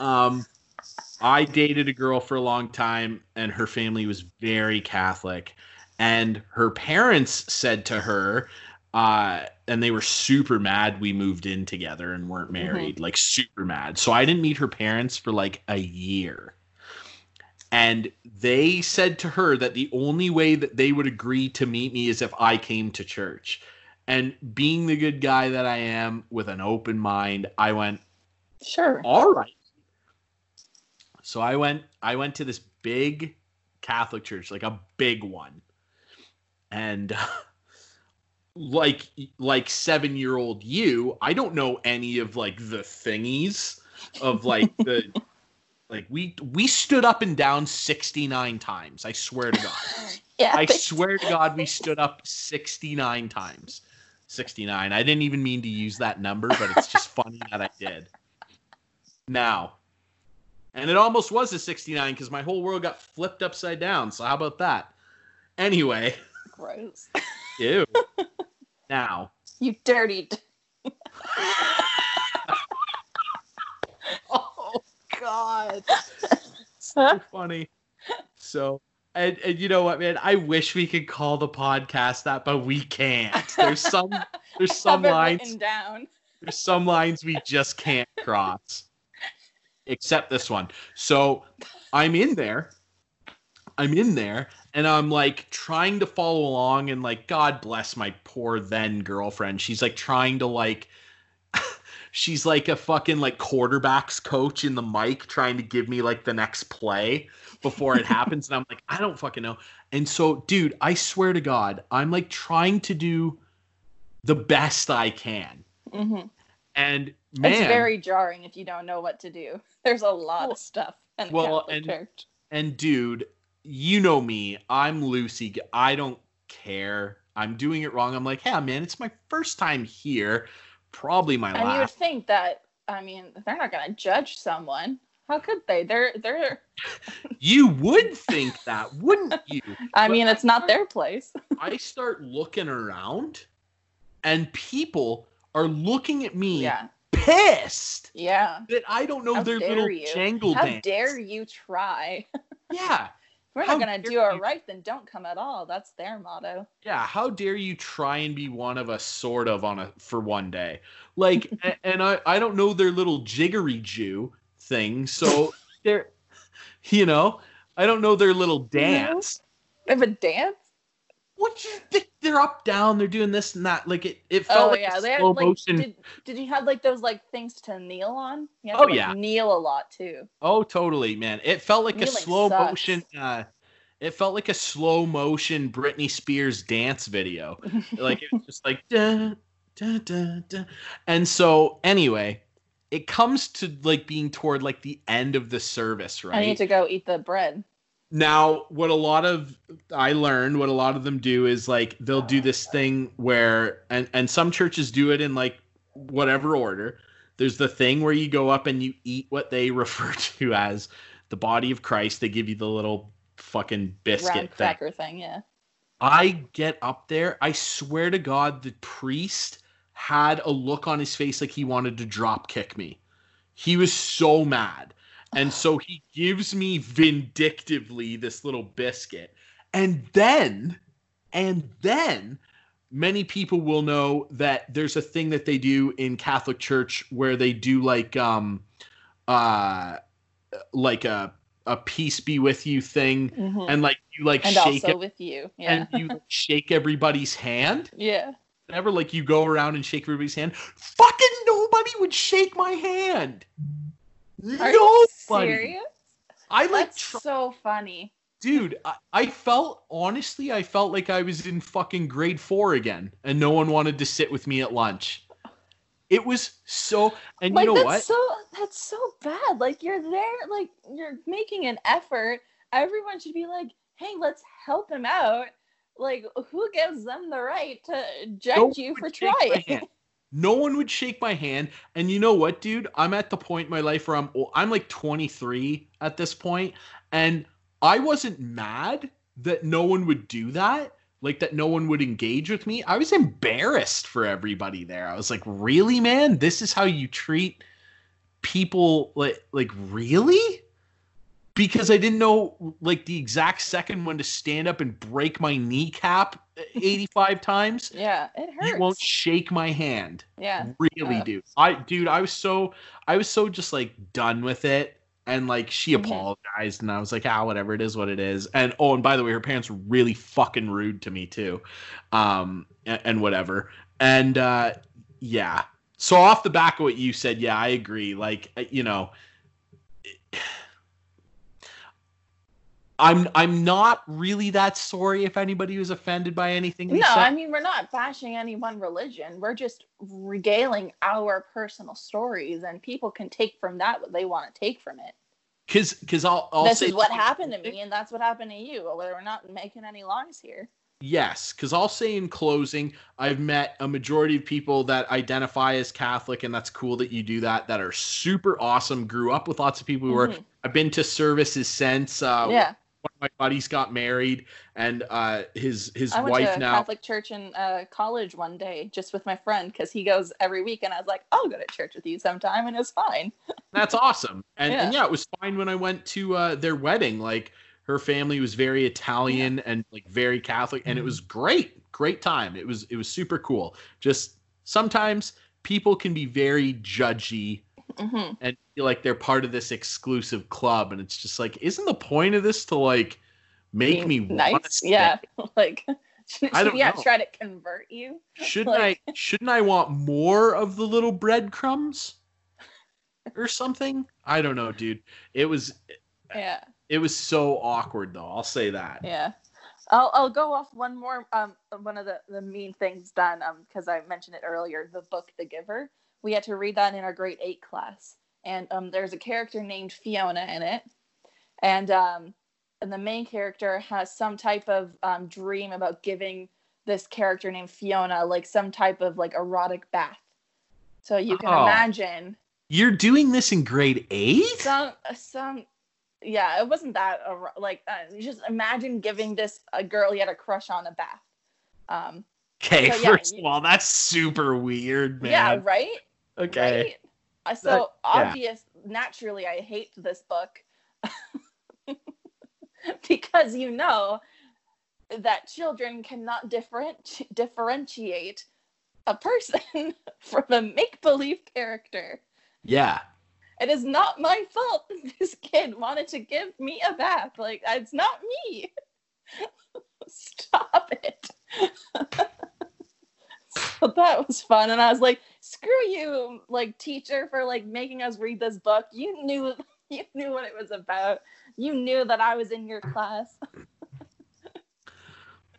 Um I dated a girl for a long time and her family was very Catholic and her parents said to her uh and they were super mad we moved in together and weren't married like super mad so i didn't meet her parents for like a year and they said to her that the only way that they would agree to meet me is if I came to church. And being the good guy that I am with an open mind, I went, Sure. all right. So I went I went to this big Catholic church, like a big one. And like like 7-year-old you, I don't know any of like the thingies of like the like we we stood up and down 69 times. I swear to God. Yeah. I swear to God, we stood up 69 times. 69. I didn't even mean to use that number, but it's just funny that I did. Now, and it almost was a 69 because my whole world got flipped upside down. So, how about that? Anyway, Gross. ew. now, You dirty. d- oh, God. so funny. So, and, and you know what, man? I wish we could call the podcast that, but we can't. There's some there's some lines down. there's some lines we just can't cross. Except this one. So I'm in there. I'm in there and I'm like trying to follow along and like God bless my poor then girlfriend. She's like trying to like she's like a fucking like quarterbacks coach in the mic trying to give me like the next play before it happens and I'm like I don't fucking know. And so dude, I swear to God, I'm like trying to do the best I can. hmm And man, It's very jarring if you don't know what to do. There's a lot of stuff. Well, Catholic and- church. and dude, you know me. I'm Lucy. I don't care. I'm doing it wrong. I'm like, hey, man, it's my first time here. Probably my And you would think that I mean they're not gonna judge someone. How could they? They're they're. You would think that, wouldn't you? I But mean, it's not their place. I start looking around, and people are looking at me Yeah, pissed yeah. that I don't know How their little you? jangle How dance. dare you try? Yeah, we're not gonna do it you. right, then don't come at all. That's their motto. yeah how dare you try and be one of us sort of on a for one day like and i i don't know their little jiggery jew thing so they're you know i don't know their little dance They have a dance. What you think they're up down they're doing this and that like it it felt Oh like yeah, they had slow like. motion Did, did you have like those like things to kneel on? You Oh, to, like, yeah. kneel a lot too. oh totally man it felt like a slow sucks. motion uh it felt like a slow motion Britney Spears dance video. like it was just like da, da, da, da. and so anyway it comes to like being toward like the end of the service right I need to go eat the bread. Now what a lot of i learned what a lot of them do is like they'll do this thing where and and some churches do it in like whatever order there's the thing where you go up and you eat what they refer to as the body of christ they give you the little fucking biscuit Round thing cracker thing, yeah. I get up there, I swear to God, the priest had a look on his face like he wanted to drop kick me. He was so mad. And so he gives me vindictively this little biscuit. And then, and then, many people will know that there's a thing that they do in Catholic Church where they do like, um, uh, like a, a peace be with you thing. Mhm. And like you like And shake also it with you, yeah, and you shake everybody's hand. yeah. never like you go around and shake everybody's hand, fucking nobody would shake my hand. Are you Nobody. serious? I like, That's tr- so funny. dude. I, I felt honestly, I felt like I was in fucking grade four again, and no one wanted to sit with me at lunch. It was so, and like you know that's what? so that's so bad. Like you're there, like you're making an effort. Everyone should be like, "Hey, let's help him out." Like, who gives them the right to judge No you for would shake my trying? No one would shake my hand. And you know what, dude? I'm at the point in my life where I'm I'm like 23 at this point, and I wasn't mad that no one would do that, like that no one would engage with me. I was embarrassed for everybody there. I was like, "Really, man? This is how you treat people like like really?" Because I didn't know like the exact second when to stand up and break my kneecap 85 times Yeah, it hurts. you won't shake my hand yeah, really dude i dude i was so i was so just like done with it and like she Mhm. apologized and I was like, ah, whatever, it is what it is. And oh, and by the way, her parents were really fucking rude to me too. Um and, and whatever. And uh yeah. So off the back of what you said, yeah, I agree. Like uh, you know, I'm I'm not really that sorry if anybody was offended by anything. we No, said. I mean we're not bashing any one religion. We're just regaling our personal stories, and people can take from that what they want to take from it. Cause, cause I'll, I'll this say is what happened to me, and that's what happened to you. We're not making any lies here. Yes, because I'll say in closing, I've met a majority of people that identify as Catholic, and that's cool that you do that. That are super awesome. Grew up with lots of people who are. Mhm. I've been to services since. Uh, yeah, One of my buddies got married, and uh, his his I went wife to now. Catholic church in uh, college one day just with my friend because he goes every week, and I was like, "I'll go to church with you sometime," and it was fine. That's awesome. And yeah. and Yeah. yeah, it was fine when I went to uh, their wedding. Like her family was very Italian and like very Catholic, and it was great, great time. It was it was super cool. Just sometimes people can be very judgy hmm and feel like they're part of this exclusive club, and it's just like, isn't the point of this to like make me nice. Yeah, like should, I don't we yeah know. try to convert you? Shouldn't Like- I shouldn't I want more of the little breadcrumbs or something? I don't know, dude. It was Yeah. it was so awkward though. I'll say that. Yeah. I'll, I'll go off one more um one of the, the mean things done um because I mentioned it earlier the book The Giver we had to read that in our grade eight class. And um there's a character named Fiona in it. And um and the main character has some type of um, dream about giving this character named Fiona like some type of like erotic bath. So you can Oh. imagine. You're doing this in grade eight? some some yeah it wasn't that like uh, just imagine giving this a girl you had a crush on a bath. Um Okay, So, yeah, first you- of all, that's super weird, man. yeah right Okay. right Uh, so obvious naturally i hate this book because you know that children cannot different differentiate a person from a make-believe character Yeah. it is not my fault that this kid wanted to give me a bath. Like, it's not me. Stop it. so that was fun. And I was like, screw you, like, teacher, for like making us read this book. You knew you knew what it was about. You knew that I was in your class.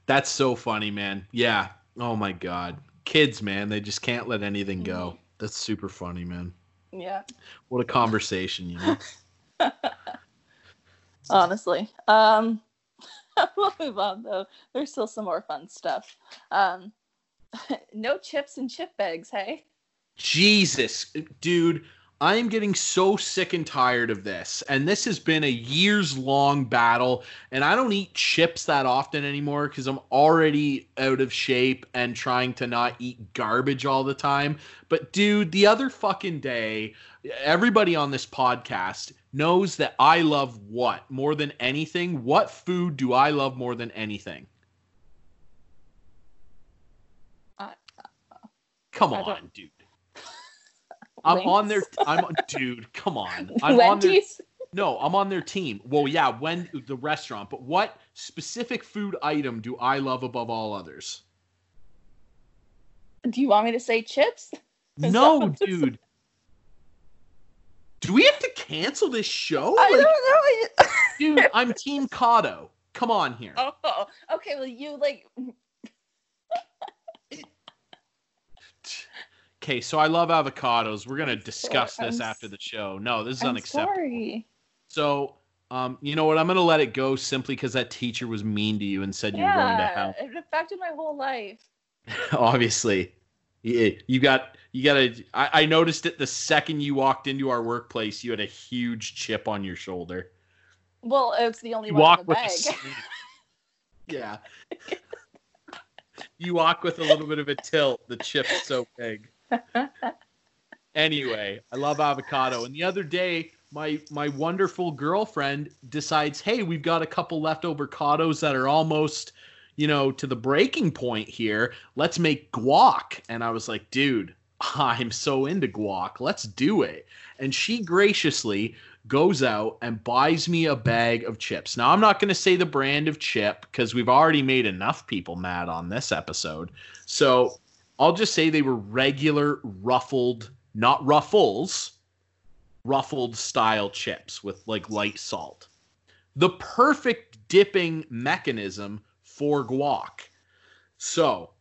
That's so funny, man. Yeah. Oh my god. Kids, man, they just can't let anything go. Mm-hmm. That's super funny, man. Yeah, What a conversation, you know. honestly. Um we'll move on though. There's still some more fun stuff. Um no chips and chip bags, hey? Jesus, dude, I am getting so sick and tired of this. And this has been a years long battle. And I don't eat chips that often anymore because I'm already out of shape and trying to not eat garbage all the time. But, dude, the other fucking day, everybody on this podcast knows that I love what more than anything? What food do I love more than anything? I- Come I don't- on, dude. I'm on their. I'm on, dude. Come on. I'm on their. No, I'm on their team. Well, yeah, when the restaurant. But what specific food item do I love above all others? Do you want me to say chips? Is No, dude. Do we have to cancel this show? I Like, don't know. dude, I'm Team Cotto. Come on here. oh, okay. Well, you like. Okay, so I love avocados. We're gonna discuss I'm this s- after the show. No, this is I'm unacceptable. sorry. So, um, you know what? I'm gonna let it go simply because that teacher was mean to you and said you were going to Yeah, hell. it affected my whole life. Obviously, you, got you got a. I, I noticed it the second you walked into our workplace. You had a huge chip on your shoulder. Well, it's the only You one walk in the with. bag. A, yeah. you walk with a little bit of a tilt. The chip's so big. anyway, I love avocado. And the other day, my my wonderful girlfriend decides, hey, we've got a couple leftover avocados that are almost, you know, to the breaking point here. Let's make guac. And I was like, dude, I'm so into guac. Let's do it. And she graciously goes out and buys me a bag of chips. Now, I'm not going to say the brand of chip because we've already made enough people mad on this episode. So I'll just say they were regular ruffled, not ruffles, ruffled style chips with like light salt. The perfect dipping mechanism for guac. So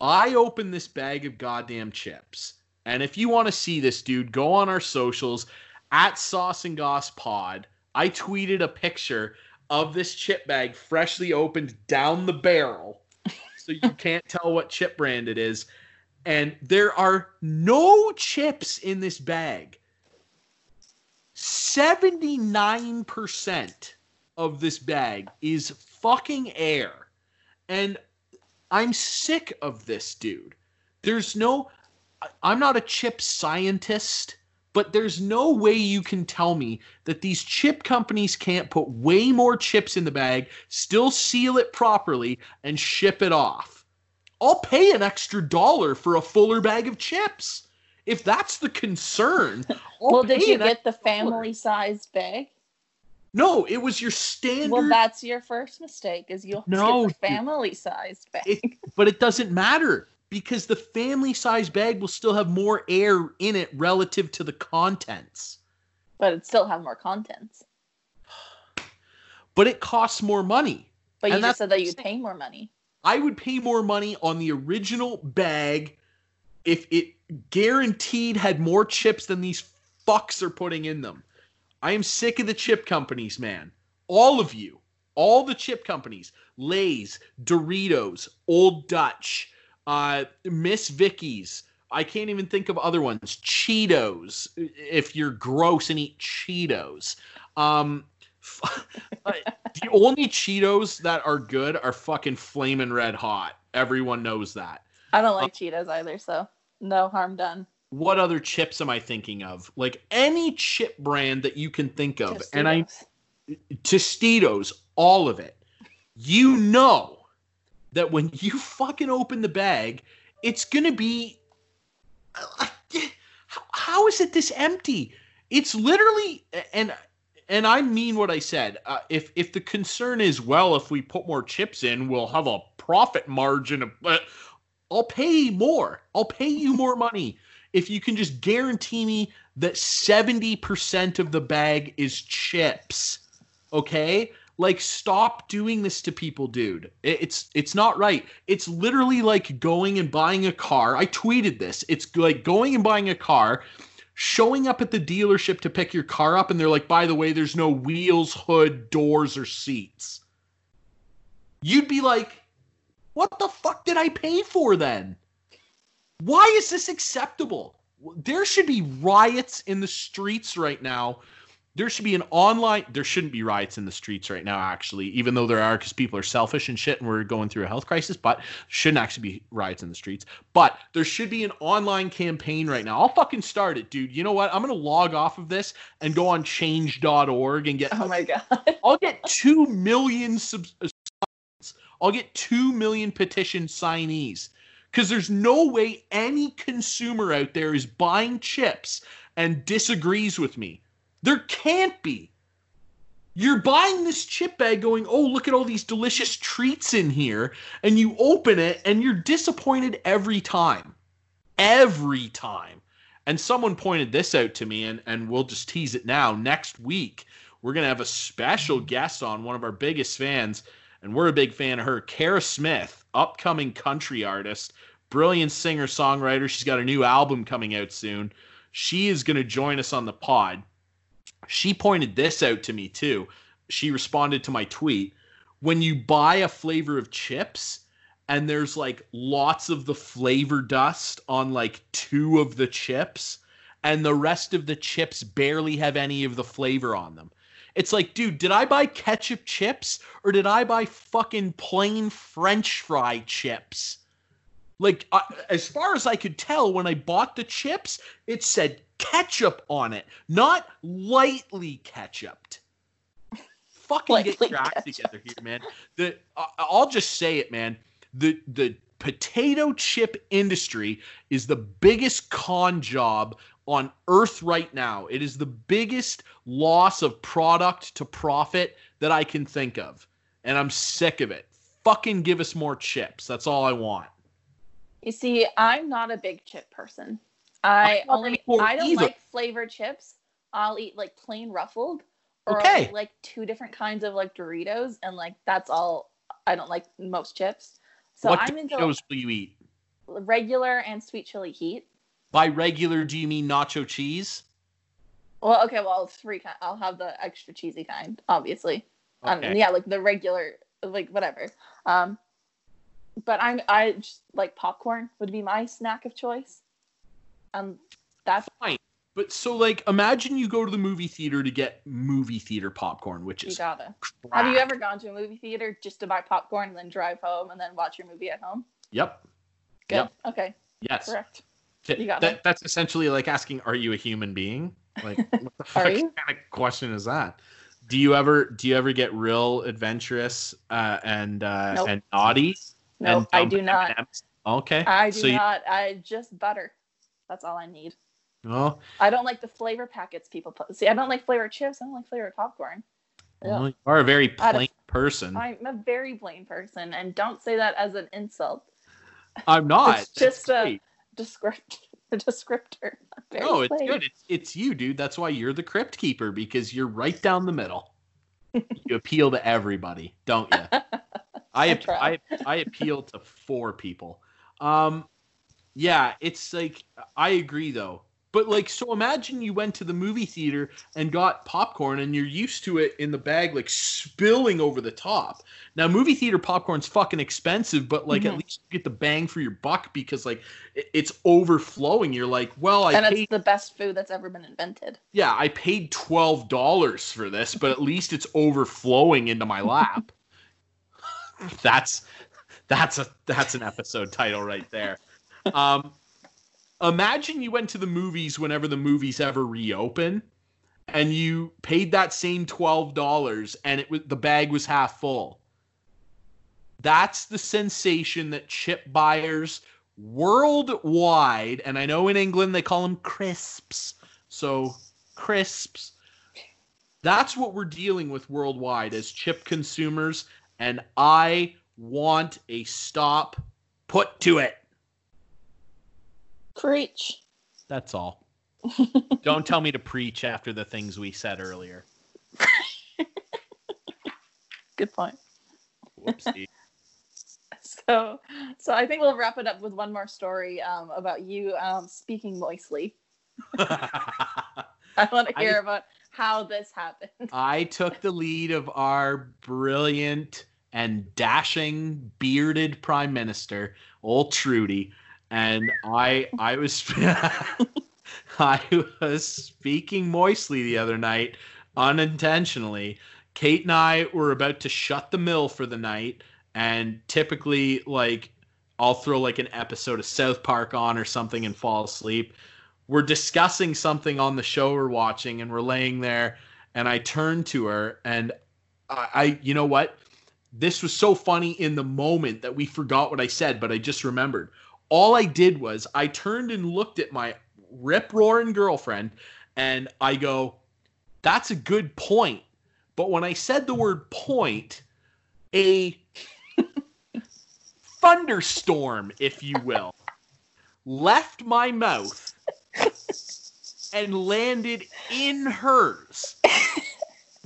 I open this bag of goddamn chips. And if you want to see this, dude, go on our socials at Sauce and Goss Pod. I tweeted a picture of this chip bag freshly opened down the barrel. So you can't tell what chip brand it is. And there are no chips in this bag. 79% of this bag is fucking air. And I'm sick of this, dude. There's no I'm not a chip scientist, but there's no way you can tell me that these chip companies can't put way more chips in the bag, still seal it properly, and ship it off. I'll pay an extra dollar for a fuller bag of chips. If that's the concern, well, did you get the family sized bag? No, it was your standard. Well, that's your first mistake. Is you'll No, family sized bag. it, but it doesn't matter because the family size bag will still have more air in it relative to the contents. but it still have more contents. But it costs more money. But you And just said that you'd pay more money. I would pay more money on the original bag if it guaranteed had more chips than these fucks are putting in them. I am sick of the chip companies, man. All of you. All the chip companies. Lay's, Doritos, Old Dutch, uh, Miss Vickie's. I can't even think of other ones. Cheetos, if you're gross and eat Cheetos. Um, uh, the only Cheetos that are good are fucking flaming red hot. Everyone knows that. I don't like Cheetos either, so no harm done. What other chips am I thinking of? Like any chip brand that you can think of. And I Tostitos. Tostitos, all of it. You know that when you fucking open the bag, it's gonna be. How is it this empty? It's literally, and and I mean what I said. Uh, if if the concern is well, if we put more chips in, we'll have a profit margin. Of, but I'll pay more. I'll pay you more money if you can just guarantee me that seventy percent of the bag is chips okay? Like stop doing this to people dude. It's it's not right. It's literally like going and buying a car. I tweeted this. It's like going and buying a car showing up at the dealership to pick your car up and they're like by the way there's no wheels hood doors or seats. You'd be like what the fuck did i pay for then why is this acceptable? There should be riots in the streets right now. There should be an online there shouldn't be riots in the streets right now actually even though there are because people are selfish and shit and we're going through a health crisis but shouldn't actually be riots in the streets. But there should be an online campaign right now. I'll fucking start it dude. You know what? I'm gonna log off of this and go on change.org and get Oh my god. i'll get 2 million subs- uh, i'll get 2 million petition signees because there's no way any consumer out there is buying chips and disagrees with me there can't be. You're buying this chip bag going, oh, look at all these delicious treats in here. And you open it and you're disappointed every time. Every time. And someone pointed this out to me, and, and we'll just tease it now. Next week, we're going to have a special guest on, one of our biggest fans. And we're a big fan of her, Kara Smith, upcoming country artist, brilliant singer songwriter. She's got a new album coming out soon. She is going to join us on the pod she pointed this out to me too. She responded to my tweet. When you buy a flavor of chips and there's like lots of the flavor dust on like two of the chips and the rest of the chips barely have any of the flavor on them. It's like, dude, did I buy ketchup chips or did I buy fucking plain french fry chips? Like, uh, as far as I could tell, when I bought the chips, it said ketchup on it, not lightly ketchuped. Fucking get Lightly your act together here, man. The I I'll just say it, man. The the potato chip industry is the biggest con job on earth right now. It is the biggest loss of product to profit that I can think of. And I'm sick of it. Fucking give us more chips. That's all I want. You see, I'm not a big chip person. I only I don't either. like flavored chips. I'll eat like plain ruffled or Okay. Like two different kinds of like Doritos and like that's all I don't like most chips. So what I'm into Doritos will you eat? regular and sweet chili heat. By regular, do you mean nacho cheese? Well, okay, well, three kind. I'll have the extra cheesy kind, obviously. Um, Okay. yeah, like the regular, like whatever. Um, but I'm I just like popcorn would be my snack of choice. Um, that's Fine. But so, like, imagine you go to the movie theater to get movie theater popcorn, which you is gotta. crap. Have you ever gone to a movie theater just to buy popcorn and then drive home and then watch your movie at home? Yep. Good. Yep. Okay. Yes. Correct. Th- You got that, it. That's essentially like asking, "Are you a human being?" Like, what the fuck you? kind of question is that? Do you ever do you ever get real adventurous uh, and uh, Nope. and naughty? No, and I do not. M&Ms? Okay. I do so you- not. I just butter. That's all I need. well, I don't like the flavor packets people put. See, I don't like flavored chips. I don't like flavored popcorn. Well, you are a very plain person. I'm a very plain person, and don't say that as an insult. I'm not. It's just a a descriptor. I'm No, it's plain. good. It's it's you, dude. That's why you're the crypt keeper because you're right down the middle. you appeal to everybody, don't you? I I. I to four people. Um, yeah, it's like I agree though. But like, so imagine you went to the movie theater and got popcorn, and you're used to it in the bag, like spilling over the top. Now, movie theater popcorn's fucking expensive, but like at Mhm. least you get the bang for your buck because like it's overflowing. You're like, well, I and paid it's the best food that's ever been invented. yeah, I paid twelve dollars for this, but at least it's overflowing into my lap. That's that's a that's an episode title right there. Um, imagine you went to the movies whenever the movies ever reopen, and you paid that same twelve dollars, and it was the bag was half full. That's the sensation that chip buyers worldwide, and I know in England they call them crisps. So crisps. That's what we're dealing with worldwide as chip consumers, and I want a stop put to it. Preach. That's all. Don't tell me to preach after the things we said earlier. Good point. Whoopsie. So, so I think we'll wrap it up with one more story um, about you um, speaking moistly. I want to I- hear about how this happened. I took the lead of our brilliant and dashing bearded prime minister, old Trudy, and I I was I was speaking moistly the other night unintentionally. Kate and I were about to shut the mill for the night, and typically like I'll throw like an episode of South Park on or something and fall asleep. We're discussing something on the show we're watching, and we're laying there and I turned to her and I, I you know what? This was so funny in the moment that we forgot what I said, but I just remembered. All I did was I turned and looked at my rip roaring girlfriend and I go, That's a good point. But when I said the word point, a thunderstorm, if you will, left my mouth and landed in hers.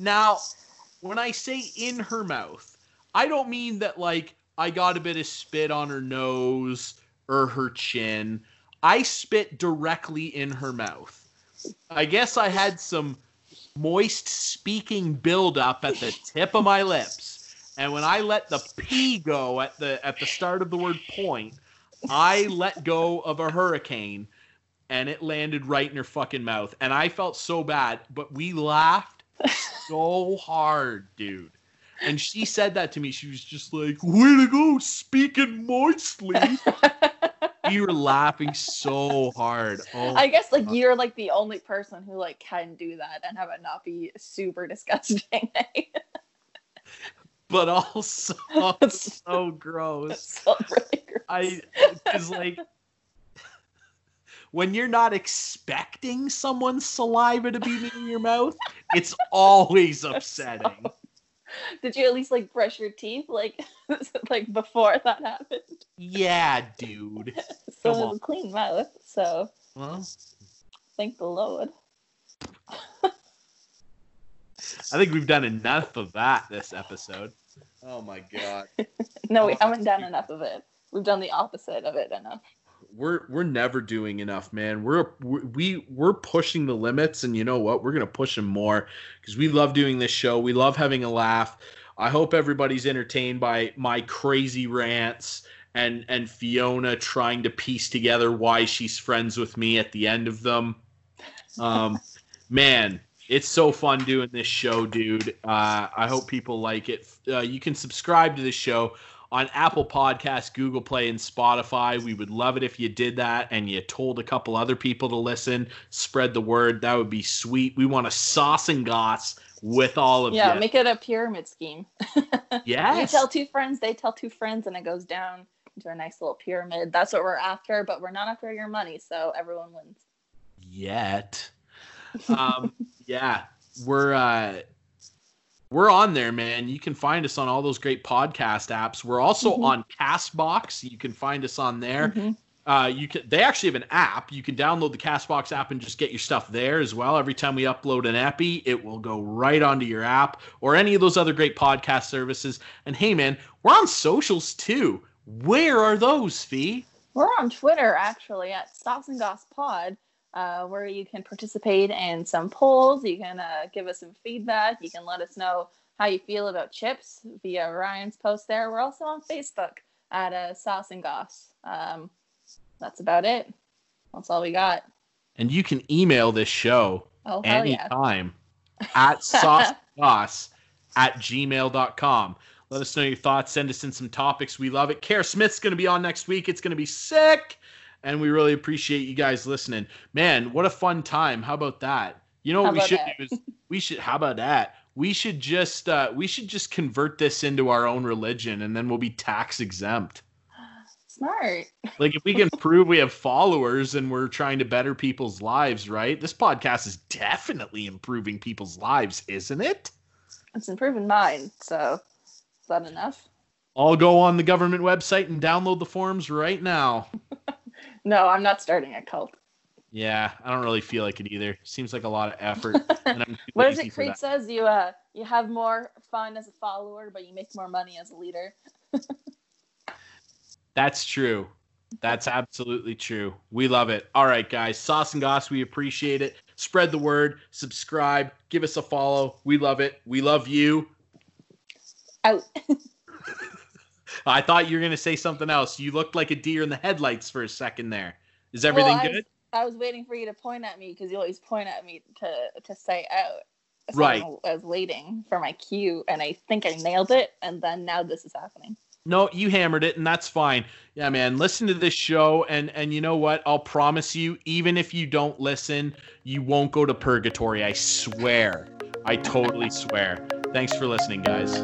Now, when I say in her mouth, I don't mean that like I got a bit of spit on her nose or her chin. I spit directly in her mouth. I guess I had some moist speaking buildup at the tip of my lips. And when I let the P go at the at the start of the word point, I let go of a hurricane and it landed right in her fucking mouth. And I felt so bad, but we laughed so hard, dude. And she said that to me. She was just like, way to go, speaking moistly. we were laughing so hard. Oh, I guess like you're like the only person who like can do that and have it not be super disgusting. but also so gross. So really gross. I is like when you're not expecting someone's saliva to be in your mouth, it's always upsetting. Did you at least like brush your teeth like like before that happened? Yeah, dude. So Come it on. was a clean mouth. So Well, thank the Lord. I think we've done enough of that this episode. Oh my god. No, we Oh, haven't done enough of it. We've done the opposite of it enough. We're we're never doing enough, man. We're we we're pushing the limits and you know what? We're going to push them more cuz we love doing this show. We love having a laugh. I hope everybody's entertained by my crazy rants and and Fiona trying to piece together why she's friends with me at the end of them. Um man, it's so fun doing this show, dude. Uh, I hope people like it. Uh, you can subscribe to this show on Apple Podcasts, Google Play, and Spotify. We would love it if you did that and you told a couple other people to listen. Spread the word. That would be sweet. We want to sauce and goss with all of Yeah, you. make it a pyramid scheme. Yes. you tell two friends, they tell two friends, and it goes down into a nice little pyramid. That's what we're after, but we're not after your money, so everyone wins. Yet. Um, yeah, we're uh, we're on there, man. You can find us on all those great podcast apps. We're also Mhm. on Castbox. You can find us on there. Mhm. Uh, you can. They actually have an app. You can download the Castbox app and just get your stuff there as well. Every time we upload an epi, it will go right onto your app or any of those other great podcast services. And hey, man, we're on socials too. Where are those, Fee? We're on Twitter actually at Sauce and Goss Pod, uh, where you can participate in some polls. You can uh, give us some feedback. You can let us know how you feel about chips via Ryan's post there. We're also on Facebook at uh, Sauce and Goss. Um, that's about it. That's all we got. And you can email this show Oh hell yeah! anytime at saucegoss at gmail.com. Let us know your thoughts. Send us in some topics. We love it. Kara Smith's going to be on next week. It's going to be sick. And we really appreciate you guys listening. Man, what a fun time. How about that? You know what we should that? do is we should how about that? We should just uh we should just convert this into our own religion and then we'll be tax exempt. Smart. Like if we can prove we have followers and we're trying to better people's lives, right? This podcast is definitely improving people's lives, isn't it? It's improving mine. So is that enough? I'll go on the government website and download the forms right now. No, I'm not starting a cult. Yeah, I don't really feel like it either. Seems like a lot of effort. and I'm What is it Creed says? You uh you have more fun as a follower, but you make more money as a leader. That's true. That's absolutely true. We love it. All right, guys. Sauce and Goss, we appreciate it. Spread the word, subscribe, give us a follow. We love it. We love you. Out. I thought you were going to say something else. You looked like a deer in the headlights for a second there. Is everything Well, I good? was- I was waiting for you to point at me because you always point at me to to say out. So Right. I was waiting for my cue, and I think I nailed it. And then now this is happening. No, you hammered it, and that's fine. Yeah, man. Listen to this show, and and you know what? I'll promise you, even if you don't listen, you won't go to purgatory. I swear. I totally swear. Thanks for listening, guys.